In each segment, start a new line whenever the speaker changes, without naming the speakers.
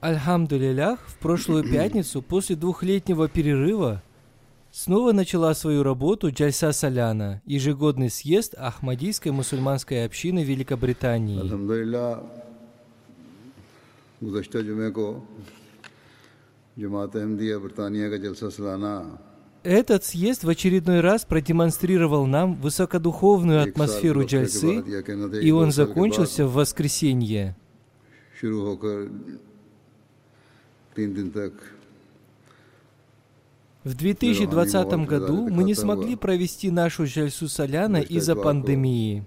Альхамдулилях в прошлую пятницу после двухлетнего перерыва снова начала свою работу Джальса Саляна, ежегодный съезд Ахмадийской мусульманской общины Великобритании. Этот съезд в очередной раз продемонстрировал нам высокодуховную атмосферу джальсы, и он закончился в воскресенье. В 2020 году мы не смогли провести нашу Жальсу Соляна из-за пандемии.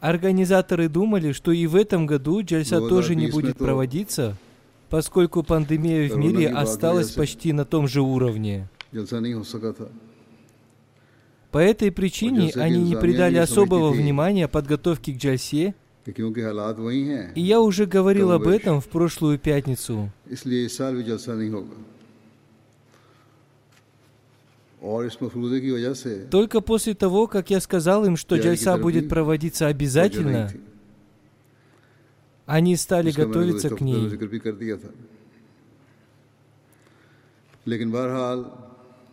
Организаторы думали, что и в этом году Джальса тоже не будет проводиться, поскольку пандемия в мире осталась почти на том же уровне. По этой причине они не придали особого внимания подготовке к Джальсе и я уже говорил об этом в прошлую пятницу. Только после того, как я сказал им, что джальса будет проводиться обязательно, они стали готовиться к ней.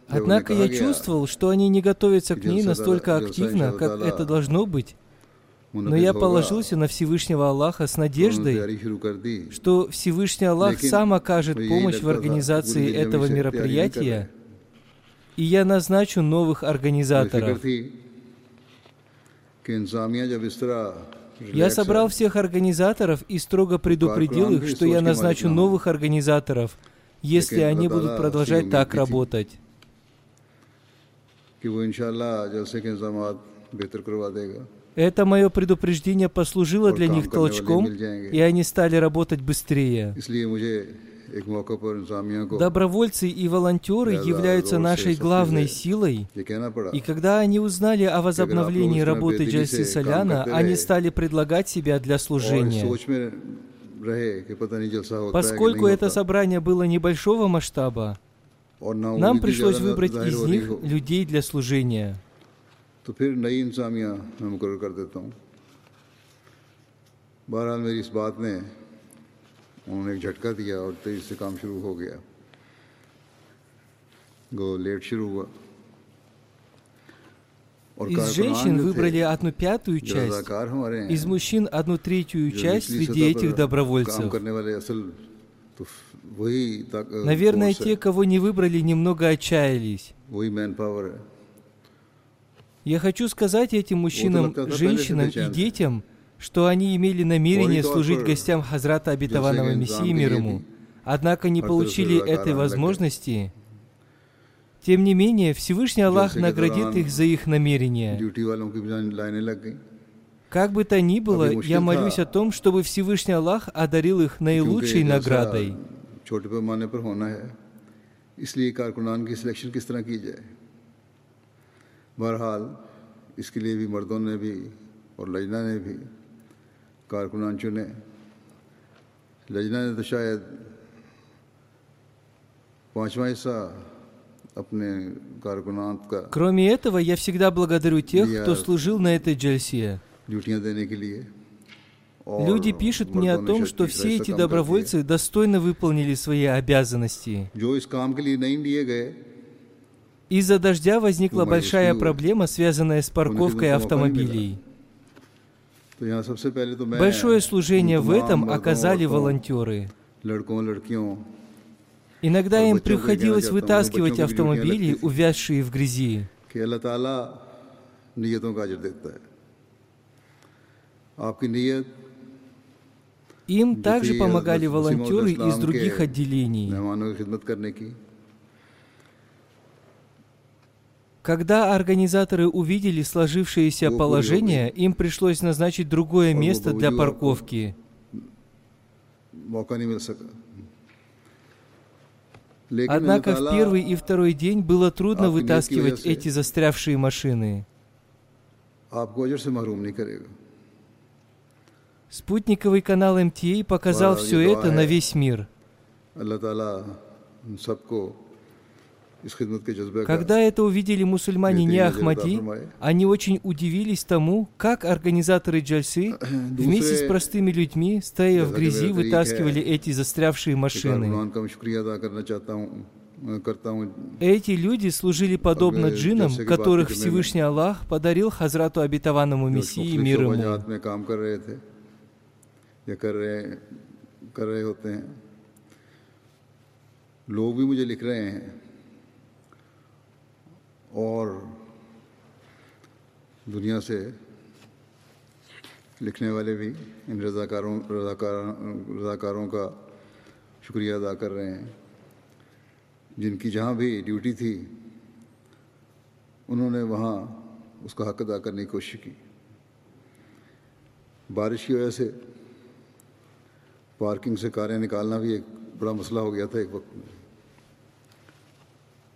Однако я чувствовал, что они не готовятся к ней настолько активно, как это должно быть. Но
मुनक़िद
я
होगा,
положился на Всевышнего Аллаха с
तो उन्होंने
надеждой,
तैयारी शुरू कर दी
что Всевышний Аллах
Лекин,
сам окажет
ей
помощь в
लगता था,
организации
Гуру
этого
Джами से तैयारी नहीं कर
мероприятия, и я назначу новых
मुझे फिक्र
организаторов.
थी कि इंतजामिया जब इस तरह
Я
relax
собрал
है,
всех организаторов и строго предупредил
Куан
их, что
भी
я
सोच के
назначу
मालिक ना हो।
новых организаторов, если
Лекин
они
अल्लाह
будут
ताला
продолжать
से
так
उम्मीद की थी।
работать.
कि वो इंशाल्लाह जलसे के इंतजाम बेहतर करवा देगा
Это мое предупреждение послужило для них толчком, и они стали работать быстрее. Добровольцы и волонтеры являются нашей главной силой, и когда они узнали о возобновлении работы
Джальси
Соляна, они стали предлагать себя для служения. Поскольку это собрание было небольшого масштаба, нам пришлось выбрать из них людей для служения.
तो फिर नई इंतजामिया मैं मुकर कर देता हूँ बहरहाल मेरी इस बात ने उन्होंने एक झटका दिया और तेजी से काम शुरू हो गया गो लेट शुरू हुआ और
Из
कारकुनान
женщин
जो थे,
выбрали одну пятую
जो
часть,
रज़ाकार हमारे हैं,
из мужчин одну третью
जो
часть
निचली
среди
सतह
этих
पर काम
добровольцев.
करने वाले असल तो वही ताक-
Наверное,
force है,
те, кого не выбрали, немного отчаялись. Я хочу сказать этим мужчинам, женщинам и детям, что они имели намерение служить гостям Хазрата Обетованного Мессии мир ему, однако не получили этой возможности. Тем не менее, Всевышний Аллах наградит их за их
намерение.
Как бы то ни было, я молюсь о том, чтобы Всевышний Аллах одарил их наилучшей наградой.
बहरहाल इसके लिए भी मर्दों ने भी और लजना ने भी कारकुनान चुने लजना ने तो शायद पांचवा हिस्सा अपने कारकुनात का
Кроме этого, я всегда благодарю тех, кто служил на этой джальсе.
ड्यूटियां देने के लिए और
Люди пишут мне о
मर्दों ने
том,
शायद
что
तीसरा
все
हिस्सा
эти
काम कर
добровольцы достойно выполнили свои обязанности. Из-за дождя возникла большая проблема, связанная с парковкой автомобилей. Большое служение в этом оказали волонтеры. Иногда им приходилось вытаскивать автомобили, увязшие в грязи. Им также помогали волонтеры из других отделений. Когда организаторы увидели сложившееся положение, им пришлось назначить другое место для парковки. Однако в первый и второй день было трудно вытаскивать эти застрявшие машины. Спутниковый канал МТА показал все это на весь мир. Когда это увидели мусульмане не Ахмади, они очень удивились тому, как организаторы джальсы вместе с простыми людьми, стоя в грязи, вытаскивали эти застрявшие машины. Эти люди служили подобно джинам, которых Всевышний Аллах подарил Хазрату Обетованному Мессии мир ему.
اور دنیا سے لکھنے والے بھی ان رضاکاروں رضاکار رضاکاروں کا شکریہ ادا کر رہے ہیں۔ جن کی جہاں بھی ڈیوٹی تھی، انہوں نے وہاں اس کا حق ادا کرنے کی کوشش کی۔ بارش کی وجہ سے پارکنگ سے کاریں نکالنا بھی ایک بڑا مسئلہ ہو گیا تھا ایک وقت میں۔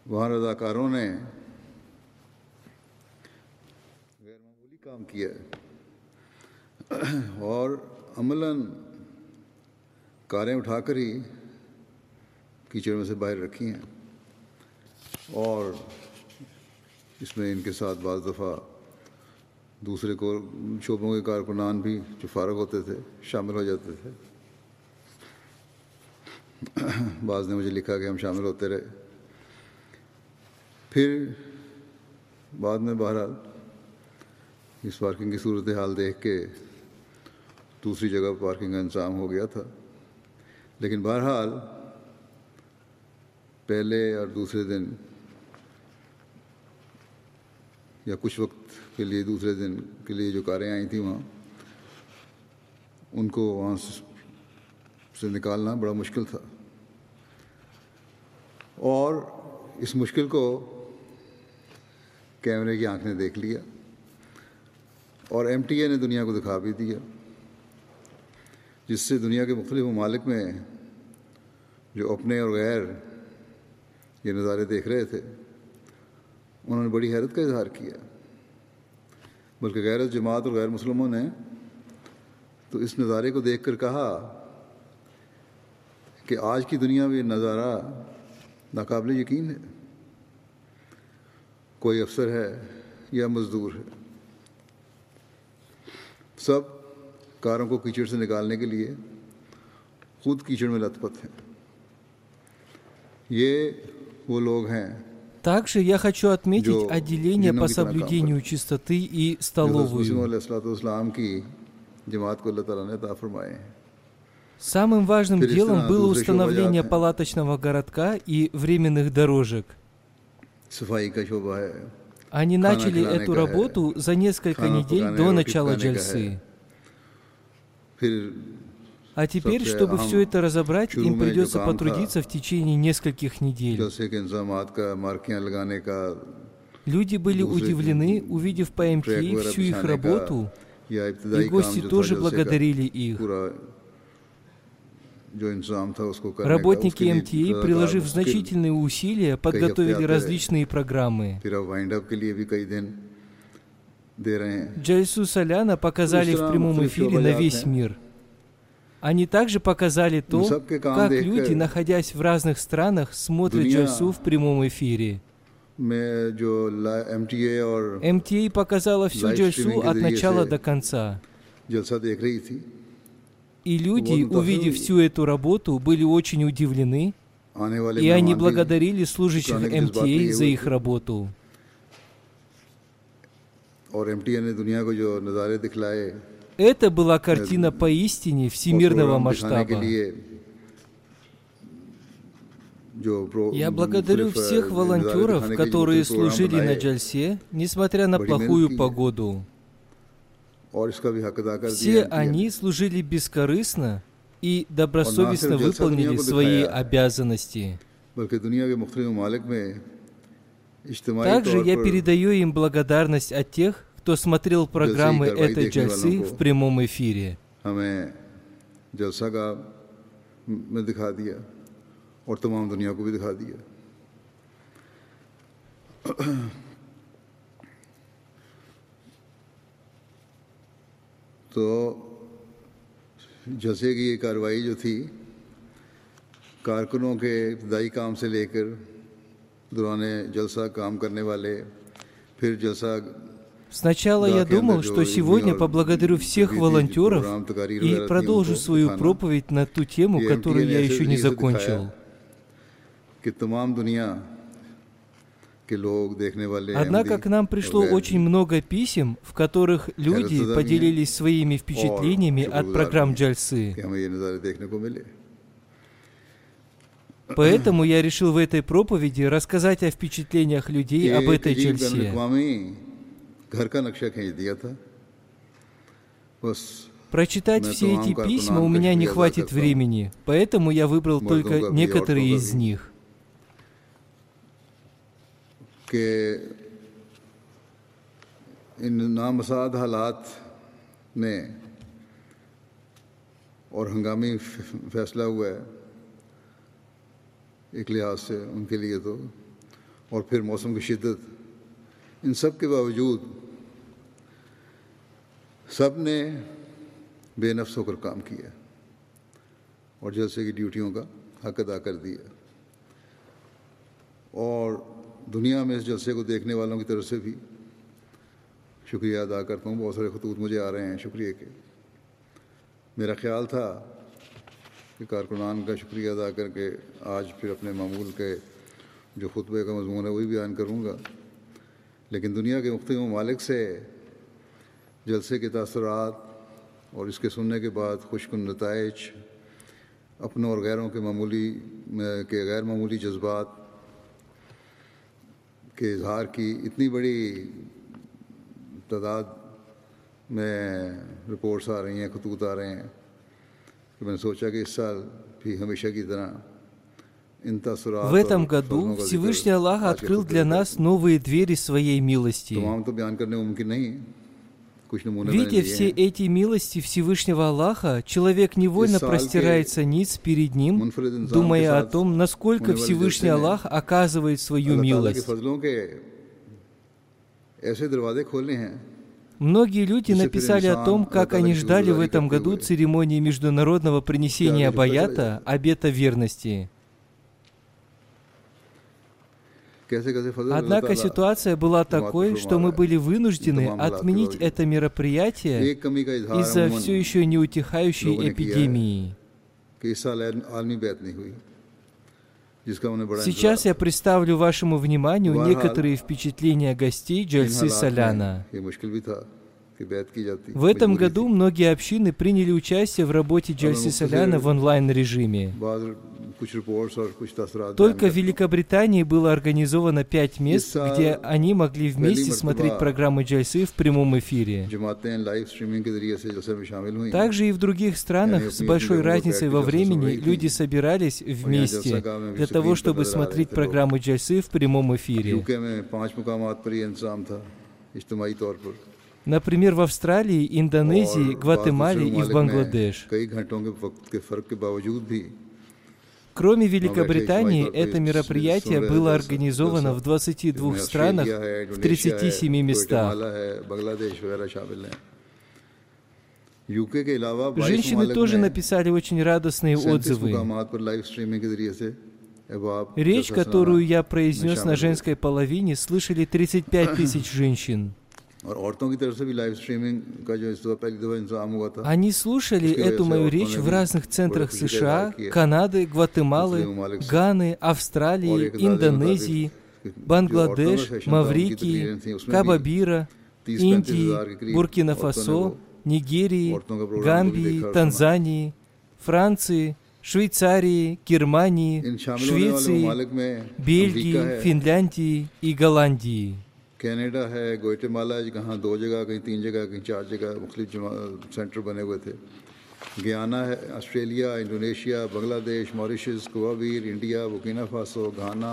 وہاں رضاکاروں نے کام کیا ہے۔ اور عملاً کاریں اٹھا کر ہی کیچڑ میں سے باہر رکھی ہیں۔ اور اس میں ان کے ساتھ بعض دفعہ دوسرے کو شعبوں کے کارکنان بھی جو فارغ ہوتے تھے، شامل ہو جاتے تھے۔ بعض نے مجھے لکھا کہ ہم شامل ہوتے رہے۔ پھر بعد میں بہرحال اس پارکنگ کی صورتحال دیکھ کے دوسری جگہ پارکنگ کا انتظام ہو گیا تھا۔ لیکن بہرحال پہلے اور دوسرے دن یا کچھ وقت کے لیے دوسرے دن کے لیے جو کاریں آئی تھیں وہاں، ان کو وہاں سے نکالنا بڑا مشکل تھا۔ اور اس مشکل کو کیمرے کی آنکھ نے دیکھ لیا۔ اور ایم ٹی اے نے دنیا کو دکھا بھی دیا، جس سے دنیا کے مختلف ممالک میں جو اپنے اور غیر یہ نظارے دیکھ رہے تھے، انہوں نے بڑی حیرت کا اظہار کیا۔ بلکہ غیر جماعت اور غیر مسلموں نے تو اس نظارے کو دیکھ کر کہا کہ آج کی دنیا میں یہ نظارہ ناقابل یقین ہے۔ کوئی افسر ہے یا مزدور ہے۔ सब कारों को कीचड़ से निकालने के लिए खुद कीचड़ में लथपथ हैं ये वो लोग हैं
Также я хочу отметить
जो
отделение
जिन्हों
по
की तरह काम
соблюдению чистоты и
जो
столовую.
इस्लाम की जमात को अल्लाह ताला ने अता फरमाए हैं
Самым важным
Перестана
делом было
दूसरे
установление
шоу-базар.
палаточного городка и временных дорожек. Они начали эту работу за несколько недель до начала джальсы. А теперь, чтобы все это разобрать, им придется потрудиться в течение нескольких недель. Люди были удивлены, увидев по
МКИ
всю их работу, и гости тоже благодарили их. Работники
МТИ,
приложив значительные усилия, подготовили различные программы. Джайсу Соляна показали в прямом эфире на весь мир. Они также показали то, как люди, находясь в разных странах, смотрят Джайсу в прямом эфире. МТА показала всю
Джайсу
от начала до конца. И люди, увидев всю эту работу, были очень удивлены, и они благодарили служащих МТА за их работу. Это была картина поистине всемирного масштаба. Я благодарю всех волонтеров, которые служили на Джальсе, несмотря на плохую погоду. Все
दिया MTA ने।
они служили бескорыстно и добросовестно
Он нас всех
выполнили
дельцов
свои
दिखाया।
обязанности.
बल्कि दुनिया के मुख्तलिफ ममालिक में इज्तमाही
Также
तौर
я
पर
передаю им благодарность от тех, кто смотрел программы
карвай
этой
देखने
джальсы
वालों
в
को।
прямом эфире.
हमें जलसा का में दिखा दिया और तमाम दुनिया को भी दिखा दिया तो जलसे की ये कार्रवाई जो थी कारकुनों के इब्तदाई काम से लेकर दौरान जलसा काम करने वाले फिर जलसा
Сначала
Да,
я
Кендер
думал,
Джо
что
и
сегодня
Миор
поблагодарю всех
Видите,
волонтеров
программ Токарир
и
Вера
продолжу
Тимку
свою
Хана.
проповедь на ту тему,
И
которую
MTN
я
ऐसे
еще не
तरीके से
закончил. Однако к нам пришло очень много писем, в которых люди поделились своими впечатлениями от программ Джальсы. Поэтому я решил в этой проповеди рассказать о впечатлениях людей об этой Джальсе. Прочитать все эти письма у меня не хватит времени, поэтому я выбрал только некоторые из них.
کہ ان نامساد حالات نے اور ہنگامی فیصلہ ہوا ہے ایک لحاظ سے ان کے لیے تو، اور پھر موسم کی شدت، ان سب کے باوجود سب نے بے نفس ہو کر کام کیا اور جلسے کی ڈیوٹیوں کا حق ادا کر دیا اور دنیا میں اس جلسے کو دیکھنے والوں کی طرف سے بھی شکریہ ادا کرتا ہوں۔ بہت سارے خطوط مجھے آ رہے ہیں، شکریہ کے میرا خیال تھا کہ کارکنان کا شکریہ ادا کر کے آج پھر اپنے معمول کے جو خطبے کا مضمون ہے وہی بیان کروں گا۔ لیکن دنیا کے مختلف ممالک سے جلسے کے تاثرات اور اس کے سننے کے بعد خوشکن نتائج، اپنوں اور غیروں کے معمولی، کے غیر معمولی جذبات کے اظہار کی اتنی بڑی تعداد میں رپورٹس آ رہی ہیں خطوط آ رہے ہیں کہ میں نے سوچا کہ اس سال
بھی ہمیشہ
کی
طرح
В этом
году
Всевышний
Аллах открыл для нас новые двери своей милости. Видя все эти милости Всевышнего Аллаха, человек невольно простирается ниц перед Ним, думая о том, насколько Всевышний Аллах оказывает свою милость. Многие люди написали о том, как они ждали в этом году церемонии международного принесения баята, обета верности. Однако ситуация была такой, что мы были вынуждены отменить это мероприятие из-за все еще не утихающей эпидемии. Сейчас я представлю вашему вниманию некоторые впечатления гостей Джальсы
Саляна.
В этом году многие общины приняли участие в работе
Джальси
Саляна в онлайн-режиме. Только в Великобритании было организовано пять мест, где они могли вместе смотреть программы Джальсы в прямом эфире. Также и в других странах с большой разницей во времени люди собирались вместе для того, чтобы смотреть программы Джальсы в прямом эфире. Например, в Австралии, Индонезии, Гватемале и в Бангладеш. Кроме Великобритании, это мероприятие было организовано в 22 странах, в 37 местах. Женщины тоже написали очень радостные отзывы. Речь, которую я произнес на женской половине, слышали 35 тысяч женщин. Они слушали эту мою речь в разных центрах США, Канады, Гватемалы, Ганы, Австралии, Индонезии, Бангладеш, Маврикии, Кабабира, Индии,
Буркина-Фасо,
Нигерии, Гамбии, Танзании, Франции, Швейцарии, Германии, Швеции, Бельгии, Финляндии и Голландии.
कनाडा है ग्वाटेमाला जहाँ दो जगह कहीं तीन जगह कहीं चार जगह मुख्तलिफ सेंटर बने हुए थे गयाना है ऑस्ट्रेलिया इंडोनेशिया बांग्लादेश मॉरिशस कोवाबीर इंडिया बुकीना फासो घाना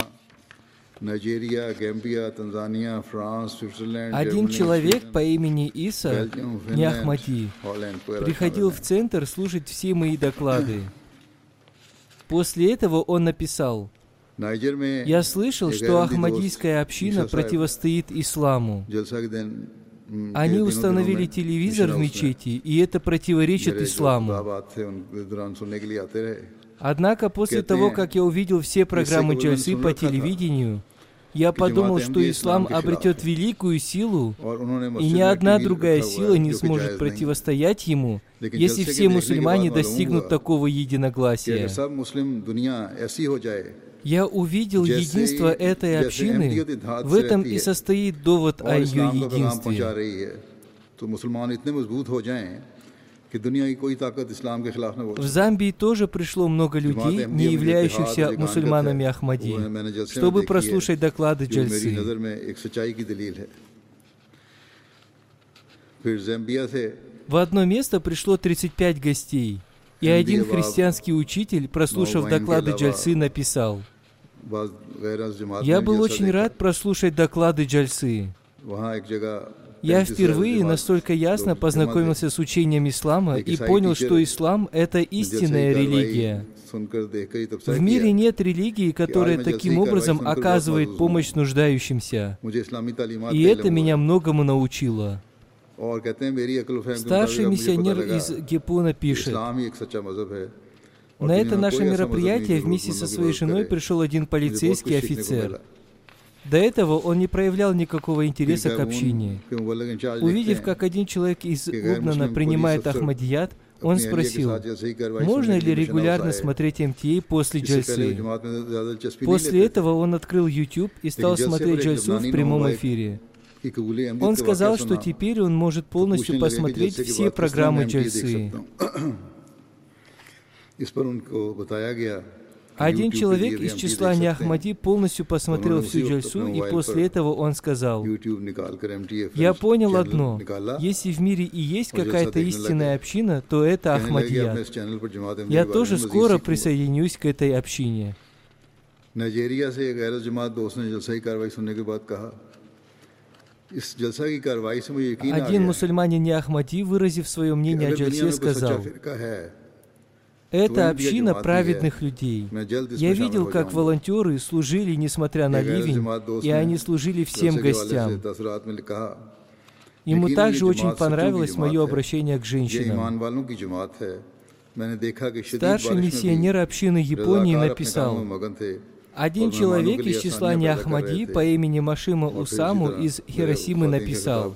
Nigeria Gambia Tanzania France Switzerland
Один
जर्मनी,
человек
स्वीडन,
по имени Иса
बेल्जियम,
не
फिनलैंड,
Ахмади
हॉलैंड वगैरह
приходил
शामिल
в центр слушать все мои доклады. После этого он написал,
हैं। नाइजर में
я слышал, что Ахмадийская община противостоит исламу. Они установили телевизор в мечети, и это противоречит исламу. Однако после того, как я увидел все программы Джальсы по телевидению, я подумал, что ислам обретет великую силу, и ни одна другая сила не сможет противостоять ему, если все мусульмане достигнут такого единогласия. Я увидел единство этой общины. В этом и состоит довод о ее единстве. В Замбии тоже пришло много людей, не являющихся мусульманами Ахмади, чтобы прослушать доклады Джальсы. В одно место пришло 35 гостей, и один христианский учитель, прослушав доклады Джальсы, написал – я был очень рад прослушать доклады Джальсы. Я впервые настолько ясно познакомился с учением ислама и понял, что ислам — это истинная религия. В мире нет религии, которая таким образом оказывает помощь нуждающимся. И это меня многому научило. Старший миссионер из Гепуна пишет, на это наше мероприятие вместе со своей женой пришел один полицейский офицер. До этого он не проявлял никакого интереса к
общению.
Увидев, как один человек из Лубнана принимает Ахмадият, он спросил, можно ли регулярно смотреть МТА после джальсы. После этого он открыл YouTube и стал смотреть джальсу в прямом эфире. Он сказал, что теперь он может полностью посмотреть все программы джальсы. Один
YouTube के
человек
जरिए
из
हम
числа
देख
не
सकते हैं।
Ахмади полностью посмотрел
उन्होंने
всю
उसी वक्त
Джальсу,
अपने
и
मोबाइल
после
पर
этого он сказал,
YouTube निकालकर MTA
Я
फिल्म्स
понял
चैनल
одно.
निकाला
Если в мире и есть
और जलसा
какая-то
देखने
истинная
लगे।
община, то это
कहने लगे, मैं
Ахмадият.
इस चैनल पर जमात अहमदिया
Я
के बारे
тоже
में मज़ीद
скоро
सीखूंगा।
присоединюсь к этой общине.
नाइजीरिया से एक गैर जमात दोस्त ने जलसा की कार्रवाई सुनने के बाद कहा इस जलसा की कार्रवाई से मुझे यकीन आ
Один
गया
мусульманин не Ахмади, выразив свое
कि
мнение о
अगर दुनिया
Джальсе,
में कोई सच्चा
сказал,
फिरका है
это община праведных людей. Я видел, как волонтеры служили, несмотря на ливень, и они служили всем гостям. Ему также очень понравилось мое обращение к женщинам. Старший миссионер общины Японии написал, один человек из числа
Неахмади
по имени Машима Усаму из Хиросимы написал,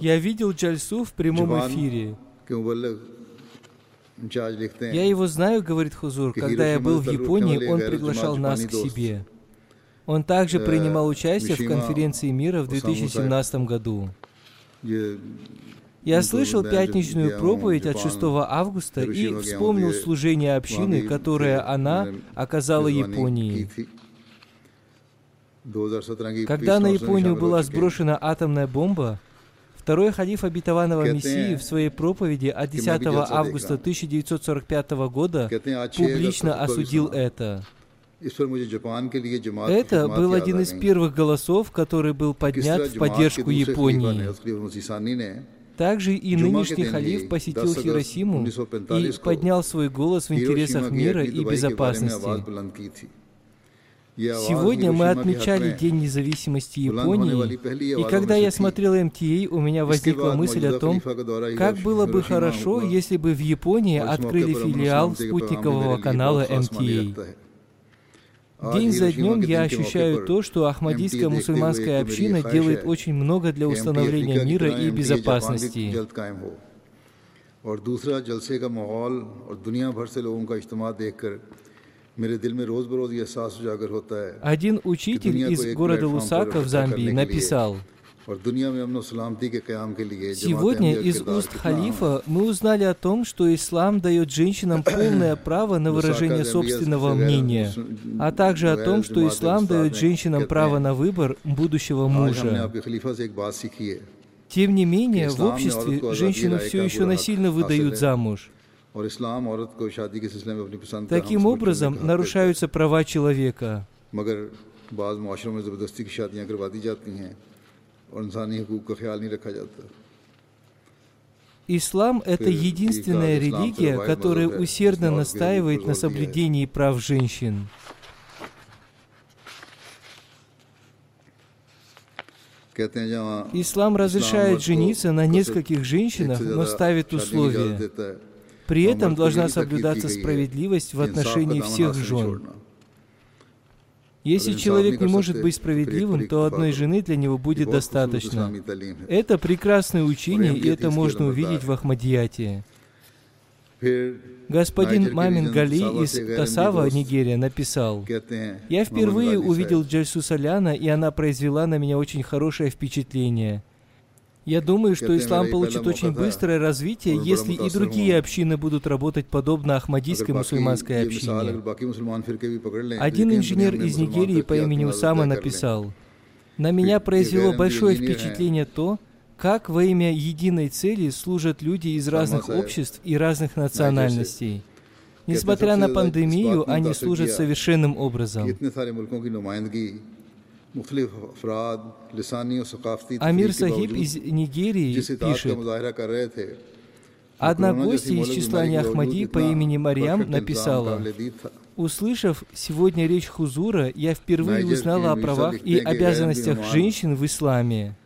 «Я видел Джальсу в прямом эфире. Я его знаю, говорит Хузур, когда я был в Японии, он приглашал нас к себе. Он также принимал участие в конференции мира в 2017 году. Я слышал пятничную проповедь от 6 августа и вспомнил служение общины, которое она оказала Японии. Когда на Японию была сброшена атомная бомба, Второй халиф обетованного Мессии в своей проповеди от 10 августа 1945 года публично осудил это. Это был один из первых голосов, который был поднят в поддержку Японии. Также и нынешний халиф посетил Хиросиму и поднял свой голос в интересах мира и безопасности.
बुलंद की थी
Сегодня мы отмечали День независимости Японии, и когда я смотрел МТА, у меня возникла мысль о том, как было бы хорошо, если бы в Японии открыли филиал спутникового канала МТА. День за днем я ощущаю то, что Ахмадийская мусульманская община делает очень много для установления мира и безопасности.
और दूसरा जलसे का माहौल और दुनिया भर से लोगों का इज्तम देखकर
один учитель из города Лусака в Замбии написал, Сегодня из уст халифа мы узнали о том, что ислам дает женщинам полное право на выражение собственного мнения, а также о том, что ислам дает женщинам право на выбор будущего мужа. Тем не менее, в обществе женщину все еще насильно выдают замуж. Таким образом, нарушаются права человека. Ислам – это единственная религия, которая усердно настаивает на соблюдении прав женщин. Ислам разрешает жениться на нескольких женщинах, но ставит условия. При этом должна соблюдаться справедливость в отношении всех жен. Если человек не может быть справедливым, то одной жены для него будет достаточно. Это прекрасное учение, и это можно увидеть в Ахмадияте. Господин Мамин Гали из Тасава, Нигерия, написал, «Я впервые увидел Джальсу Саляна, и она произвела на меня очень хорошее впечатление. Я думаю, что ислам получит очень быстрое развитие, если и другие общины будут работать подобно Ахмадийской мусульманской общине. Один инженер из Нигерии по имени Усама написал, «На меня произвело большое впечатление то, как во имя единой цели служат люди из разных обществ и разных национальностей. Несмотря на пандемию, они служат совершенным образом. Амир Сахиб из Нигерии пишет, Одна гостья из числа Ахмади по имени Марьям написала, Услышав сегодня речь Хузура, я впервые узнала о правах и обязанностях женщин в исламе.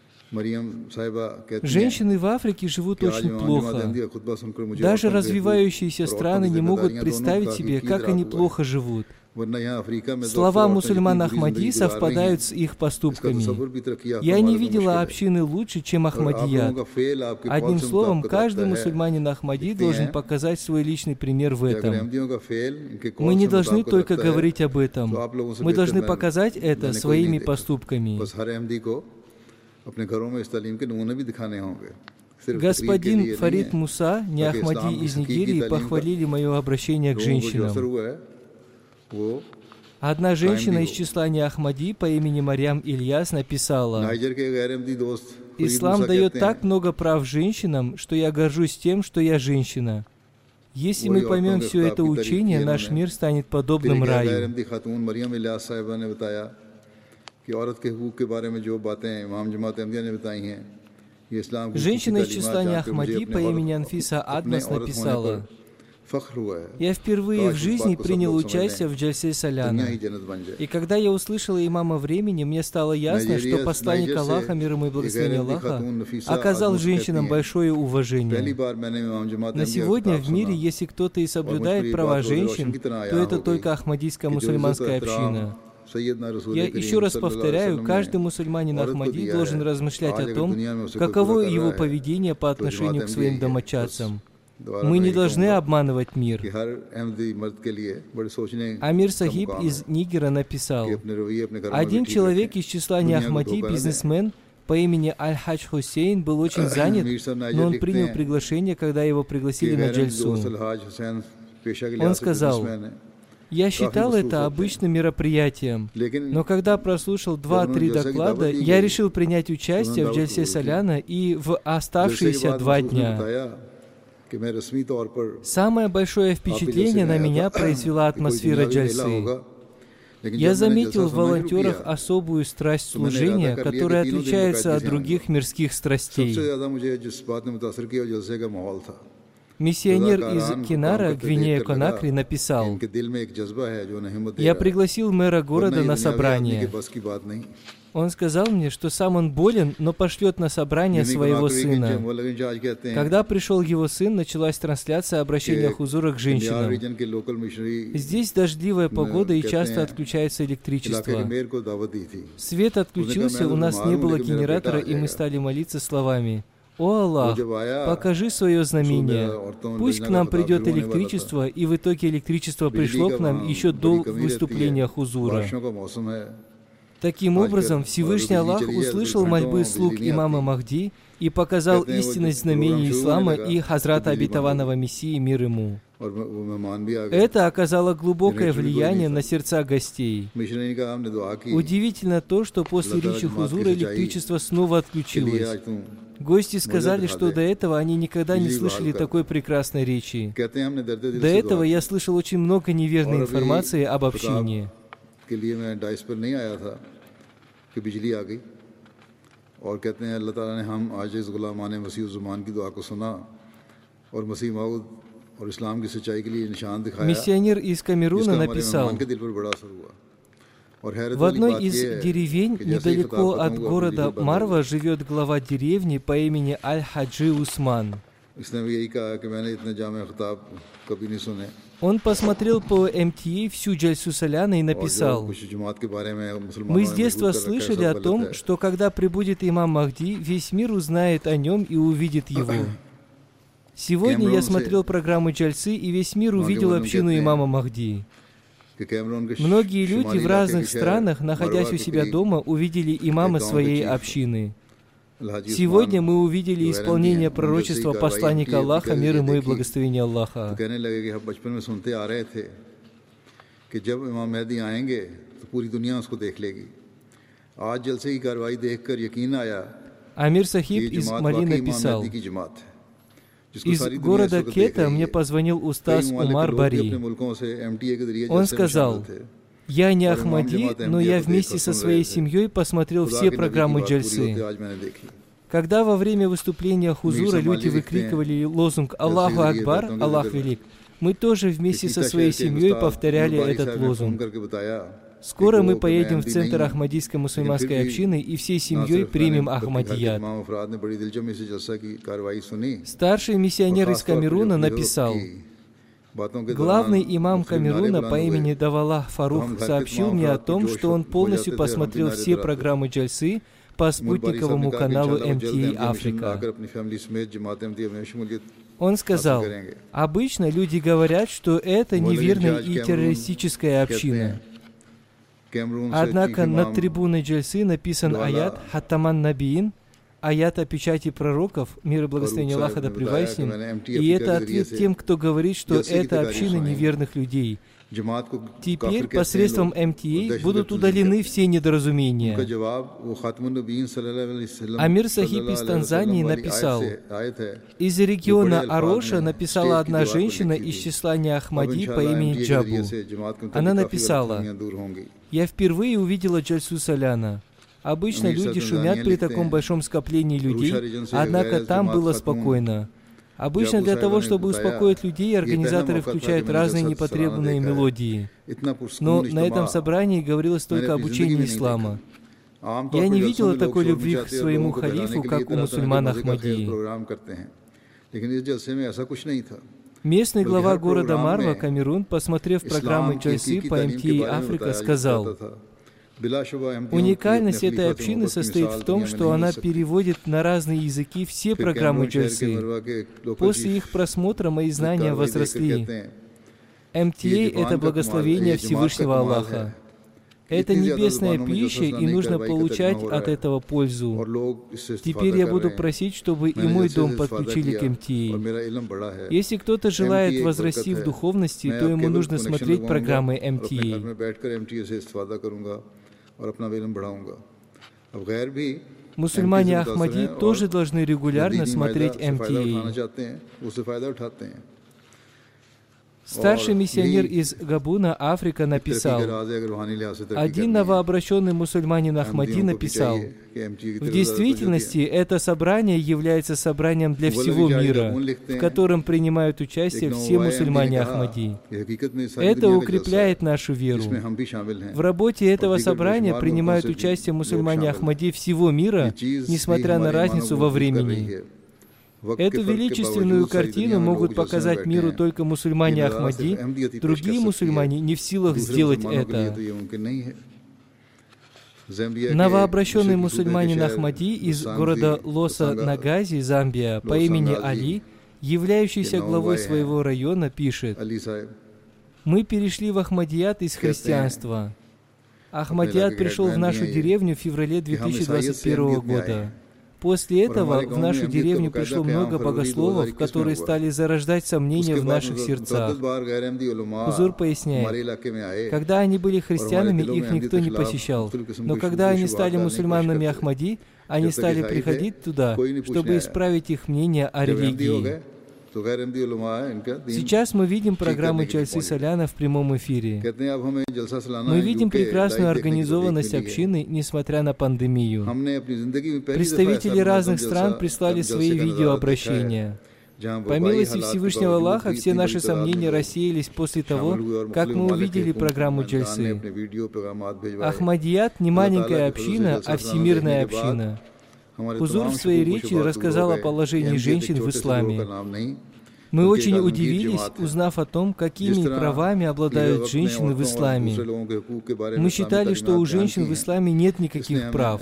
Женщины в Африке живут очень плохо. Даже развивающиеся страны не могут представить себе, как они плохо живут. Слова мусульман Ахмади совпадают с их поступками. Я не видела общины лучше, чем Ахмадият. Одним словом, каждый мусульманин Ахмади должен показать свой личный пример в этом. Мы не должны только говорить об этом. Мы должны показать это своими поступками. Господин Фарид Муса, не Ахмади из Нигерии, похвалили мое обращение к женщинам. Одна женщина из числа не Ахмади по имени Марьям Ильяс написала, «Ислам дает так много прав женщинам, что я горжусь тем, что я женщина. Если мы поймем все это учение, наш мир станет подобным раю». Женщина из числа Ахмади по имени Анфиса Адмас написала, я впервые в жизни принял участие в Джальсе Саляна. И когда я услышала имама времени, мне стало ясно, что посланник Аллаха, мир ему и благословение Аллаха, оказал женщинам большое уважение. На сегодня в мире, если кто-то и соблюдает права женщин, то это только Ахмадийская мусульманская община. Я еще раз повторяю, каждый мусульманин Ахмади должен размышлять о том, каково его поведение по отношению к своим домочадцам. Мы не должны обманывать мир. Амир Сахиб из Нигера написал, один человек из числа не Ахмади, бизнесмен, по имени Аль-Хадж Хусейн был очень занят, но он принял приглашение, когда его пригласили на Джальсу. Он сказал, я считал это обычным мероприятием, но когда прослушал два-три доклада, я решил принять участие в Джальсе Соляна и в оставшиеся два дня. Самое большое впечатление на меня произвела атмосфера Джальсы. Я заметил в волонтерах особую страсть служения, которая отличается от других мирских страстей. Миссионер из Кинара, Гвинея Конакри, написал, «Я пригласил мэра города на собрание. Он сказал мне, что сам он болен, но пошлет на собрание своего сына. Когда пришел его сын, началась трансляция обращения Хузура к женщинам. Здесь дождливая погода и часто отключается электричество. Свет отключился, у нас не было генератора, и мы стали молиться словами – «О Аллах, покажи свое знамение. Пусть к нам придет электричество, и в итоге электричество пришло к нам еще до выступления Хузура. Таким образом, Всевышний Аллах услышал мольбы слуг имама Махди и показал истинность знамений ислама и хазрата обетованного Мессии мир ему. Это оказало глубокое влияние на сердца гостей. Удивительно то, что после речи Хузура электричество снова отключилось.
आज तुम
Гости сказали, что до этого они никогда не слышали такой прекрасной речи.
कहते हैं हमने दर्द दिल
До
से
этого
दुआ
я слышал очень много неверной информации об общине.
के लिए मैं डाइस पर नहीं आया था कि बिजली आ गई और कहते हैं अल्लाह ताला ने हम आज इस गुलामान मसीह ज़ुमान की दुआ को सुना और मसीह माऊद और इस्लाम की सच्चाई के लिए निशान दिखाया
Миссионер из
जिसका
Камеруна
हमारे
написал, в одной из деревень недалеко от города Марва живет глава деревни по имени Аль-Хаджи Усман. Он посмотрел по МТА всю Джальсу Саляна и написал, «Мы с детства слышали о том, что когда прибудет имам Махди, весь мир узнает о нем и увидит его. Сегодня я смотрел программу Джальсы, и весь мир увидел общину имама Махди.
कि कैमरून के
Многие
श-
люди
शुमाली
в
इलाके
разных
के शहर
странах, находясь
मरवा
у
के
себя
करीब
дома, увидели имама
गाँव के
своей
чиф
общины.
अलहाजी
Сегодня
उस्मान
мы увидели
जो
исполнение
गारंटी है,
пророчества
उनसे ही
посланника
कार्रवाई
Аллаха,
की,
мир ему и
देखी।
благословение
तो
Аллаха.
कहने लगे कि हम बचपन में सुनते आ रहे थे कि जब इमाम मेहदी आएंगे तो पूरी दुनिया उसको देख लेगी आज जलसे की कार्रवाई देखकर यकीन आया
Амир
कि
Сахиб
ये
из
जमात
Мали
वाकई इमाम
написал, из города Кета мне позвонил
Устас
Умар Бари. Он сказал, я не Ахмади, но я вместе со своей семьей посмотрел все программы Джальсы. Когда во время выступления Хузура люди выкрикивали лозунг «Аллаху Акбар», «Аллах Велик», мы тоже вместе со своей семьей повторяли этот лозунг. Скоро мы поедем в центр Ахмадийской мусульманской общины и всей семьей примем Ахмадият. Старший миссионер из Камеруна написал, Главный имам Камеруна по имени
Давала
Фарух сообщил мне о том, что он полностью посмотрел все программы Джальсы по спутниковому каналу MTA Африка. Он сказал, обычно люди говорят, что это неверная и террористическая община. Однако над трибуной Джальсы написан аят «Хаттаман Набиин», аят о печати пророков, мир и благословение Аллаха да пребывает с ним. И это ответ тем, кто говорит, что это община неверных людей – Теперь посредством МТА будут удалены все недоразумения. Амир Сахиб из Танзании написал, из региона Ароша написала одна женщина из числа Неахмади по имени Джабу. Она написала, «Я впервые увидела Джальсу Саляна. Обычно люди шумят при таком большом скоплении людей, однако там было спокойно. Обычно для того, чтобы успокоить людей, организаторы включают разные непотребные мелодии. Но на этом собрании говорилось только об учении ислама. Я не видела такой любви к своему халифу, как у мусульман Ахмадии. Местный глава города Марва, Камерун, посмотрев программу
Джайси
по МТА Африка, сказал, Уникальность этой общины состоит в том, что она переводит на разные языки все программы Джальсы. После их просмотра мои знания возросли. МТА — это благословение Всевышнего Аллаха. Это небесная пища, и нужно получать от этого пользу. Теперь я буду просить, чтобы и мой дом подключили к МТА. Если кто-то желает возрасти в духовности, то ему нужно смотреть программы
МТА.
Мусульмане Ахмади тоже должны регулярно смотреть МТА. Старший миссионер из Габуна, Африка, написал, один новообращенный мусульманин Ахмади написал, в действительности это собрание является собранием для всего мира, в котором принимают участие все мусульмане Ахмади. Это укрепляет нашу веру. В работе этого собрания принимают участие мусульмане Ахмади всего мира, несмотря на разницу во времени. Эту величественную картину могут показать миру только мусульмане Ахмади, другие мусульмане не в силах сделать это. Новообращенный мусульманин Ахмади из города Лоса
на
Газе, Замбия, по имени Али, являющийся главой своего района, пишет, «Мы перешли в Ахмадият из христианства. Ахмадият пришел в нашу деревню в феврале 2021 года. После этого в нашу деревню пришло много богословов, которые стали зарождать сомнения в наших сердцах. Хузур поясняет, когда они были христианами, их никто не посещал. Но когда они стали мусульманами Ахмади, они стали приходить туда, чтобы исправить их мнение о религии. Сейчас мы видим программу Чальсы Соляна в прямом эфире. Мы видим прекрасную организованность общины, несмотря на пандемию. Представители разных стран прислали свои видеообращения. По милости Всевышнего Аллаха, все наши сомнения рассеялись после того, как мы увидели программу Джальсы. Ахмадият не маленькая община, а всемирная община. Хузур в своей речи рассказал о положении женщин в исламе. Мы очень удивились, узнав о том, какими правами обладают женщины в исламе. Мы считали, что у женщин в исламе нет никаких прав.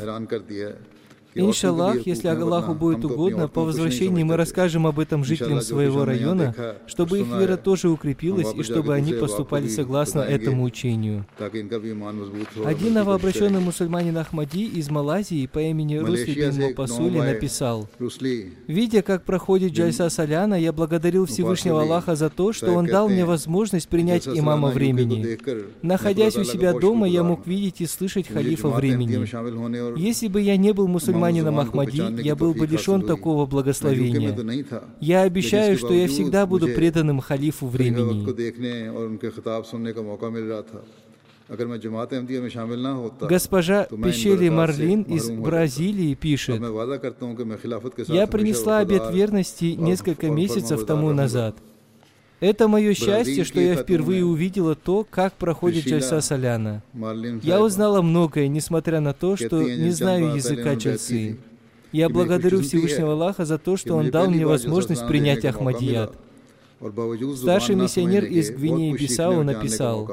Иншаллах, если Аллаху будет угодно, по возвращении мы расскажем об этом жителям своего района, чтобы их вера тоже укрепилась и чтобы они поступали согласно этому учению. Один новообращенный мусульманин Ахмади из Малайзии по имени Русли бин Мопасули написал, «Видя, как проходит Джайса Саляна, я благодарил Всевышнего Аллаха за то, что Он дал мне возможность принять имама времени. Находясь у себя дома, я мог видеть и слышать халифа времени. Если бы я не был мусульманином,
мусульманином
Ахмади, я был бы лишен такого благословения. Я обещаю, что я всегда буду преданным халифу времени. Госпожа Пещели Марлин из Бразилии пишет, «Я принесла обет верности несколько месяцев тому назад. Это мое счастье, что я впервые увидела то, как проходит Джальса Соляна. Я узнала многое, несмотря на то, что не знаю языка Джальсы. Я благодарю Всевышнего Аллаха за то, что Он дал мне возможность принять Ахмадият. Старший миссионер из Гвинеи Бисау написал,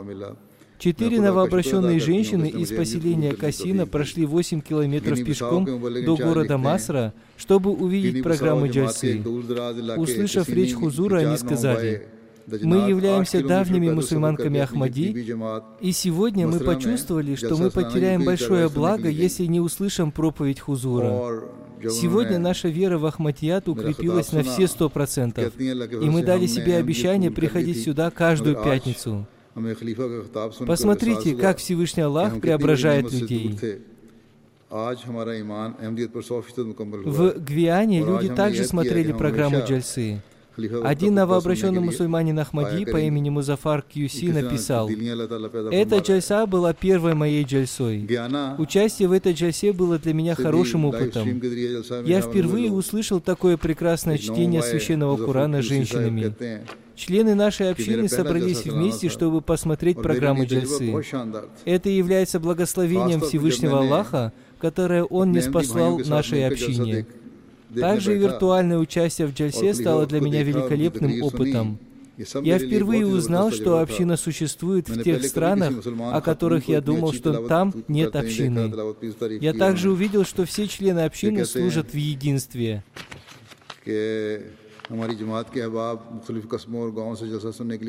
Четыре новообращенные женщины из поселения Касина прошли 8 километров пешком до города Масра, чтобы увидеть программу Джальсы. Услышав речь Хузура, они сказали, мы являемся давними мусульманками Ахмади, и сегодня мы почувствовали, что мы потеряем большое благо, если не услышим проповедь Хузура. Сегодня наша вера в Ахматият укрепилась на все сто процентов, и мы дали себе обещание приходить сюда каждую пятницу. Посмотрите, как Всевышний Аллах преображает людей. В Гвиане люди также смотрели программу Джальсы. Один новообращенный мусульманин Ахмади по имени Музафар Кьюси написал, «Эта джальса была первой моей джальсой. Участие в этой джальсе было для меня хорошим опытом. Я впервые услышал такое прекрасное чтение священного
Курана
женщинами. Члены нашей общины собрались вместе, чтобы посмотреть программу джальсы. Это является благословением Всевышнего Аллаха, которое Он не спаслал нашей общине. Также виртуальное участие в Джальсе стало для меня великолепным опытом. Я впервые узнал, что община существует в тех странах, о которых я думал, что там нет общины. Я также увидел, что все члены общины служат в единстве.
हमारी जमात के अहबाब मुख्तलिफ कस्बों और गाँव से जलसा सुनने के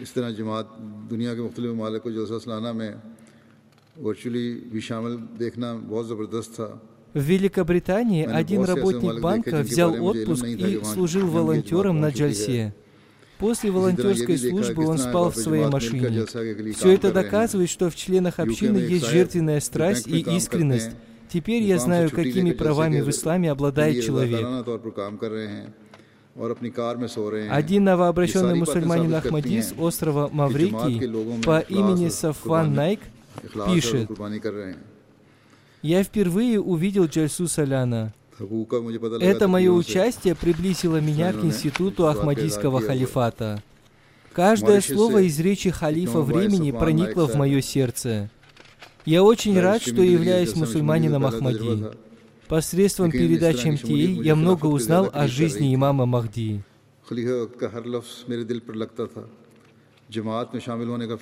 इस तरह जमात दुनिया के मुख्तलि ममालिक को जलसा सालाना में वर्चुअली भी शामिल देखना बहुत ज़बरदस्त था
В Великобритании один работник банка взял отпуск и служил волонтером на Джальсе. После волонтерской службы он спал в своей машине. Все это доказывает, что в членах общины есть жертвенная страсть и искренность. Теперь я знаю, какими правами в исламе обладает человек. Один новообращенный мусульманин Ахмади с острова Маврикий по имени
Сафан
Найк пишет, «Я впервые увидел Джальсу
Саляна.
Это мое участие приблизило меня к институту Ахмадийского халифата. Каждое слово из речи халифа времени проникло в мое сердце. Я очень рад, что являюсь мусульманином Ахмади. Посредством
передачи
МТА я много узнал о жизни имама Махди.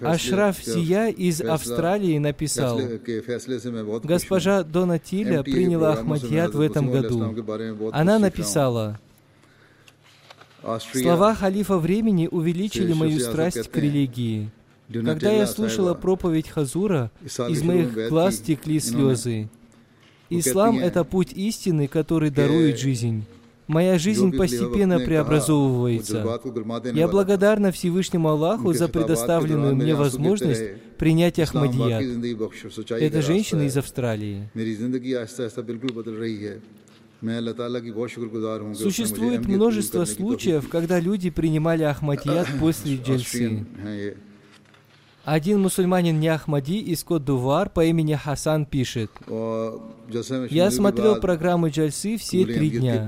Ашраф Сия из Австралии написал, «Госпожа Дона
Тиля
приняла Ахмадьяд в этом году. Она написала, «Слова халифа времени увеличили мою страсть к религии. Когда я слушала проповедь Хазура, из моих глаз текли слезы. Ислам — это путь истины, который дарует жизнь. Моя жизнь постепенно преобразовывается. Я благодарна Всевышнему Аллаху за предоставленную мне возможность принять Ахмадият. Это женщина из Австралии. Существует множество случаев, когда люди принимали Ахмадият после джельсы. Один мусульманин Неахмади из Кот-Дувар по имени Хасан пишет. Я смотрел программы Джальсы все три дня.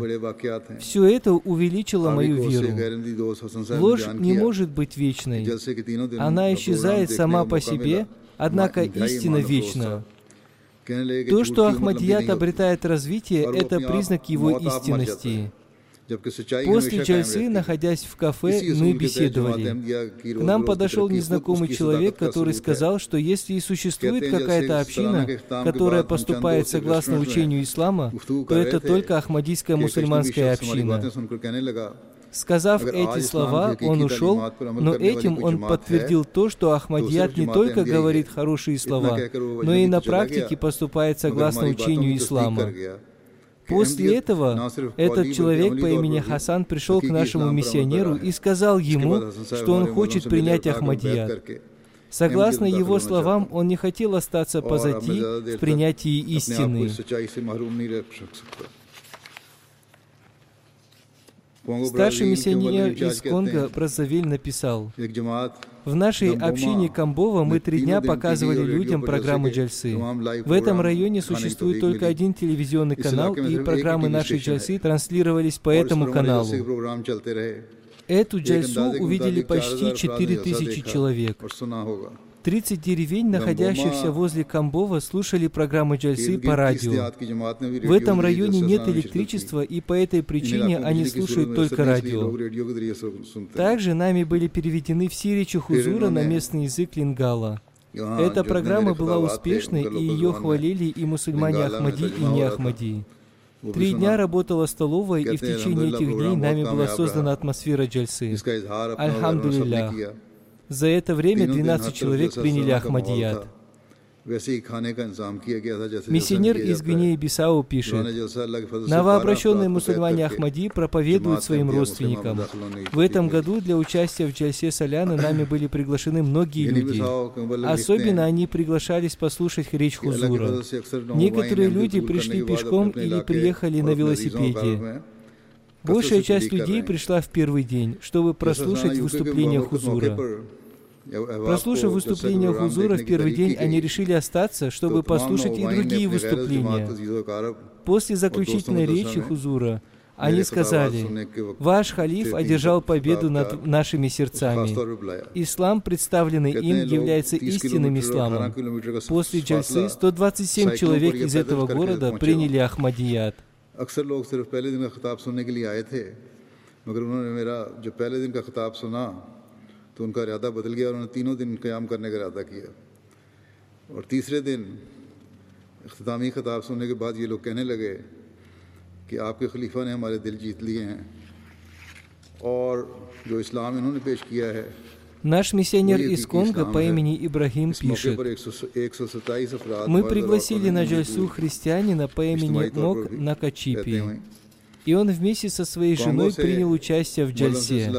Все это увеличило мою веру. Ложь не может быть вечной. Она исчезает сама по себе, однако истина вечна. То, что Ахмадият обретает развитие, это признак его истинности. После
часы,
находясь в кафе, мы беседовали. К нам подошел незнакомый человек, который сказал, что если и существует какая-то община, которая поступает согласно учению ислама, то это только Ахмадийская мусульманская община. Сказав эти слова, он ушел, но этим он подтвердил то, что Ахмадият не только говорит хорошие слова, но и на практике поступает согласно учению ислама. После этого этот человек по имени Хасан пришел к нашему миссионеру и сказал ему, что он хочет принять Ахмадият. Согласно его словам, он не хотел остаться позади в принятии истины. Старший миссионер из Конго Браззавиль написал, «В нашей общине Камбова мы три дня показывали людям
программу
джальсы. В этом районе существует только один телевизионный канал, и программы нашей джальсы транслировались по этому каналу. Эту джальсу увидели почти
4000
человек. 30 деревень, находящихся возле Камбова, слушали программу Джальсы по радио. В этом районе нет электричества, и по этой причине они слушают только радио. Также нами были переведены все речи Хузура на местный язык лингала. Эта программа была успешной, и ее хвалили и мусульмане Ахмади, и не Ахмади. Три дня работала столовая, и в течение этих дней нами была создана атмосфера джальсы.
Альхамдулилля.
За это время 12 человек приняли Ахмадият. Миссионер из
Гвинеи-Бисау
пишет, «Новообращенные мусульмане Ахмади проповедуют своим родственникам. В этом году для участия в Джальсе Соляны нами были приглашены многие люди. Особенно они приглашались послушать речь Хузура. Некоторые люди пришли пешком или приехали на велосипеде. Большая часть людей пришла в первый день, чтобы прослушать выступление Хузура. Прослушав выступление Хузура в первый день, они решили остаться, чтобы послушать и другие выступления. После заключительной речи Хузура они сказали, «Ваш халиф одержал победу над нашими сердцами. Ислам, представленный им, является истинным исламом». После джальсы 127 человек из этого города приняли Ахмадият.
مگر انہوں نے میرا جو پہلے دن کا خطاب سنا तो उनका इरादा बदल गया और उन्होंने तीनों दिन क्याम करने का इरादा किया। और तीसरे दिन अख्तामी ख़ताब सुनने के बाद ये लोग कहने लगे कि आपके खलीफा ने हमारे दिल जीत लिए हैं और जो इस्लाम इन्होंने पेश किया है
Наш миссионер из Конго по имени Ибрахим пишет, «Мы пригласили на джальсу христианина по имени Мок Накачипи, и он вместе со своей женой принял участие в джальсе.